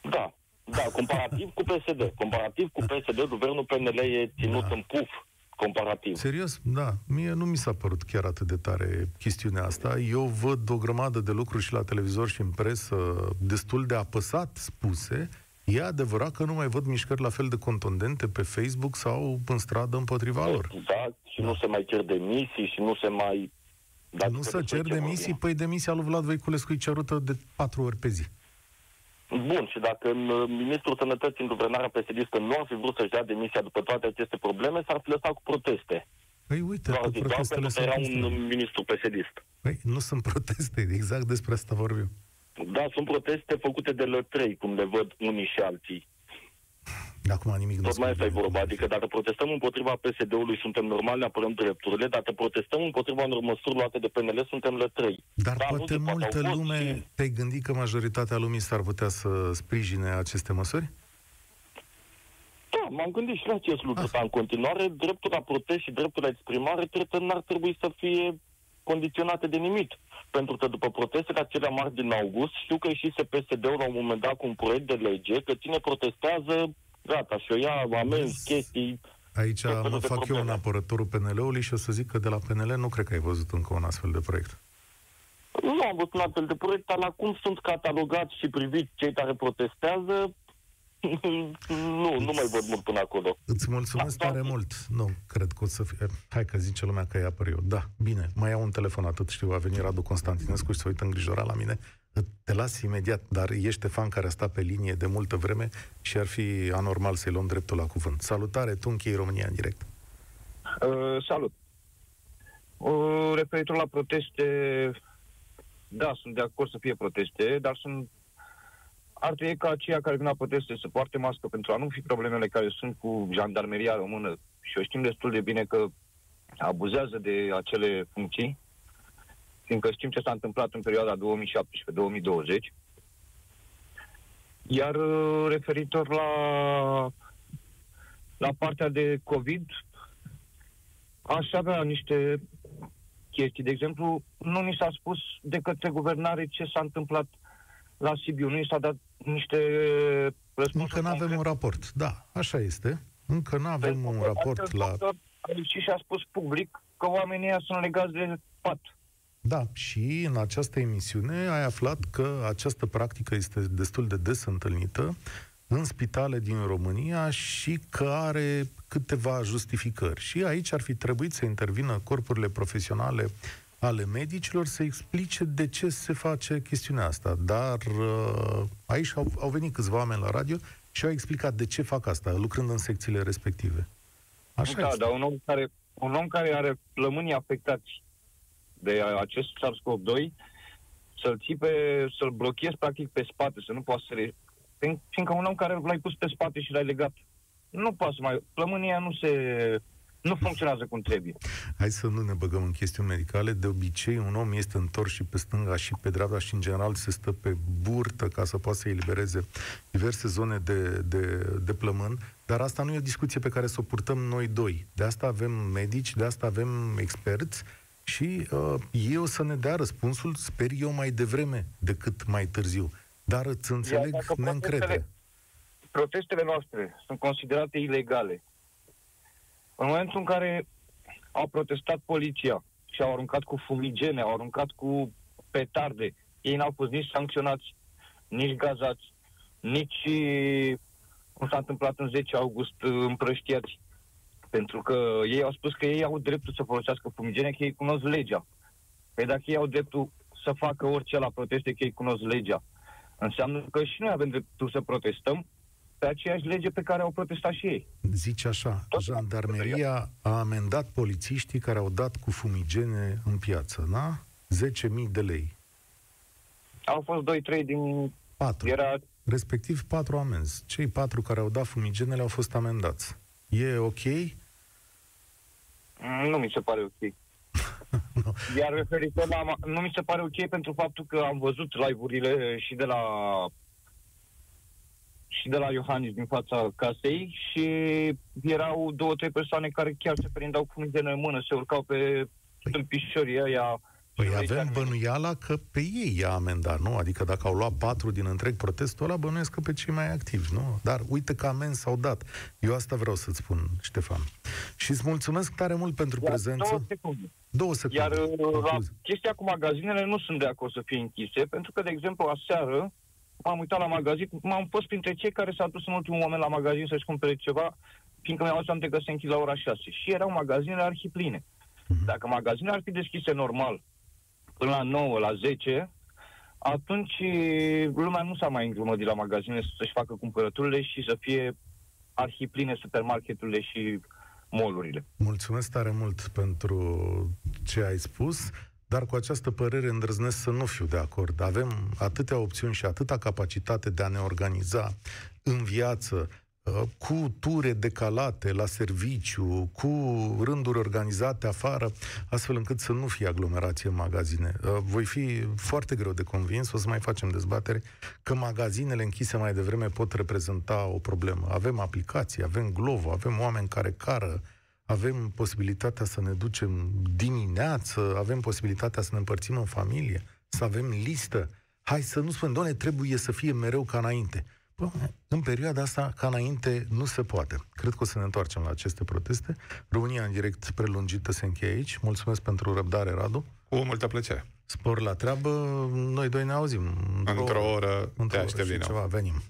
Da, da, comparativ cu PSD. Comparativ cu PSD, guvernul PNL e ținut Da. în puf, comparativ. Serios? Da. Mie nu mi s-a părut chiar atât de tare chestiunea asta. Eu văd o grămadă de lucruri și la televizor și în presă destul de apăsat spuse. E adevărat că nu mai văd mișcări la fel de contundente pe Facebook sau în stradă împotriva lor. Exact, și nu se mai cer demisii și nu se mai... Dar nu despre să cer ce demisii, vorbim? păi demisia lui Vlad Voiculescu e cerută de patru ori pe zi. Bun, și dacă uh, ministrul sănătății în guvernarea psd nu ar fi vrut să-și dea demisia după toate aceste probleme, s-ar fi lăsat cu proteste. Păi uite, Doar, că zic, doar protestele pentru că sunt era construite. un ministru psd Păi nu sunt proteste, exact despre asta vorbim. Da, sunt proteste făcute de lătrei, cum le văd unii și alții. Acum nimic nu Tot mai spune. asta e vorba. Adică dacă protestăm împotriva PSD-ului, suntem normali, ne apărăm drepturile. Dacă protestăm împotriva unor măsuri luate de PNL, suntem lătrăi. Dar Da, nu poate zic, poate multă au fost lume, și- te-ai gândit că majoritatea lumii s-ar putea să sprijine aceste măsuri? Da, m-am gândit și la acest lucru, Ah. dar în continuare dreptul la protest și dreptul la exprimare cred că n-ar trebui să fie condiționate de nimic. Pentru că după protestele acelea mari din august, știu că ieșise PSD-ul la un moment dat cu un proiect de lege că cine protestează, gata, și o ia amenzi, Vezi? chestii. Aici Tot felul mă de fac eu probleme. un apărătorul PNL-ului și o să zic că de la PNL nu cred că ai văzut încă un astfel de proiect. Nu am văzut un astfel de proiect, dar la cum sunt catalogați și priviți cei care protestează, nu, nu mai văd mult până acolo. Îți mulțumesc tare mult. Nu, cred că o să fie... Hai că zice lumea că e apăr eu. Da, bine, mai iau un telefon, atât știu. A venit Radu Constantinescu și se uită îngrijorat la mine. Te las imediat, dar ești Ștefan care a stat pe linie de multă vreme și ar fi anormal să-i luăm dreptul la cuvânt. Salutare, tu închei România în direct. Uh, salut. Uh, referitor la proteste, da, sunt de acord să fie proteste, dar sunt ar trebui ca aceia care vin la proteste să poarte mască pentru a nu fi problemele care sunt cu jandarmeria română și o știm destul de bine că abuzează de acele funcții, fiindcă știm ce s-a întâmplat în perioada 2017-2020. Iar uh, referitor la, la partea de COVID, aș avea niște chestii. De exemplu, nu ni s-a spus de către guvernare ce s-a întâmplat la Sibiu. Nu ni s-a dat niște răspunsuri. Încă nu avem un raport. Da, așa este. Încă nu avem un raport la... Și și-a spus public că oamenii ăia sunt legați de pat. Da, și în această emisiune ai aflat că această practică este destul de des întâlnită în spitale din România și că are câteva justificări. Și aici ar fi trebuit să intervină corpurile profesionale ale medicilor să explice de ce se face chestiunea asta. Dar uh, aici au, au venit câțiva oameni la radio și au explicat de ce fac asta, lucrând în secțiile respective. Așa da, este. dar un om care, un om care are plămânii afectați de acest SARS-CoV-2, să-l ții pe, să-l blochezi practic pe spate, să nu poată să... Re... Fiind- Fiindcă un om care l-ai pus pe spate și l-ai legat, nu poate să mai... Plămânia aia nu se... nu funcționează cum trebuie. Hai să nu ne băgăm în chestiuni medicale. De obicei, un om este întors și pe stânga și pe dreapta și, în general, se stă pe burtă ca să poată să elibereze diverse zone de, de, de plămân. Dar asta nu e o discuție pe care să o purtăm noi doi. De asta avem medici, de asta avem experți și uh, ei o să ne dea răspunsul, sper eu, mai devreme decât mai târziu. Dar îți înțeleg dacă neîncredere. Protestele noastre sunt considerate ilegale. În momentul în care au protestat poliția și au aruncat cu fumigene, au aruncat cu petarde, ei n-au fost nici sancționați, nici gazați, nici, cum s-a întâmplat în 10 august, împrăștiați. Pentru că ei au spus că ei au dreptul să folosească fumigene, că ei cunosc legea. Păi dacă ei au dreptul să facă orice la proteste, că ei cunosc legea, înseamnă că și noi avem dreptul să protestăm pe aceeași lege pe care au protestat și ei. Zice așa, jandarmeria a amendat polițiștii care au dat cu fumigene în piață, da? 10.000 de lei. Au fost 2-3 din... 4. Era... Respectiv 4 amenzi. Cei 4 care au dat fumigenele au fost amendați. E ok? Nu mi se pare ok. Iar referitor la... ma- Nu mi se pare ok pentru faptul că am văzut live-urile și de la și de la Iohannis din fața casei și erau două, trei persoane care chiar se prindeau cu fumigene în mână, se urcau pe stâlpișorii ăia. Păi avem bănuiala că pe ei i-a amendat, nu? Adică dacă au luat patru din întreg protestul ăla, bănuiesc că pe cei mai activi, nu? Dar uite că amenzi s-au dat. Eu asta vreau să-ți spun, Ștefan. Și îți mulțumesc tare mult pentru Iar prezență. două secunde. Două secunde. Iar uh, la chestia cu magazinele nu sunt de acord să fie închise, pentru că, de exemplu, aseară m-am uitat la magazin, m-am fost printre cei care s-au dus în ultimul moment la magazin să-și cumpere ceva, fiindcă mi-au adus aminte că se închid la ora 6. Și erau magazinele arhipline. Dacă magazinele ar fi deschise normal până la 9, la 10, atunci lumea nu s-a mai îngrumădit la magazine să-și facă cumpărăturile și să fie arhipline supermarketurile și molurile. Mulțumesc tare mult pentru ce ai spus, dar cu această părere îndrăznesc să nu fiu de acord. Avem atâtea opțiuni și atâta capacitate de a ne organiza în viață, uh, cu ture decalate la serviciu, cu rânduri organizate afară, astfel încât să nu fie aglomerație în magazine. Uh, Voi fi foarte greu de convins, o să mai facem dezbatere, că magazinele închise mai devreme pot reprezenta o problemă. Avem aplicații, avem Glovo, avem oameni care cară, avem posibilitatea să ne ducem dimineață, avem posibilitatea să ne împărțim în familie, să avem listă. Hai să nu spunem, doamne, trebuie să fie mereu ca înainte. Bă, în perioada asta, ca înainte, nu se poate. Cred că o să ne întoarcem la aceste proteste. România în direct prelungită se încheie aici. Mulțumesc pentru răbdare, Radu. Cu multă plăcere. Spor la treabă, noi doi ne auzim. Într-o oră într-o te oră aștept și din nou. ceva, venim.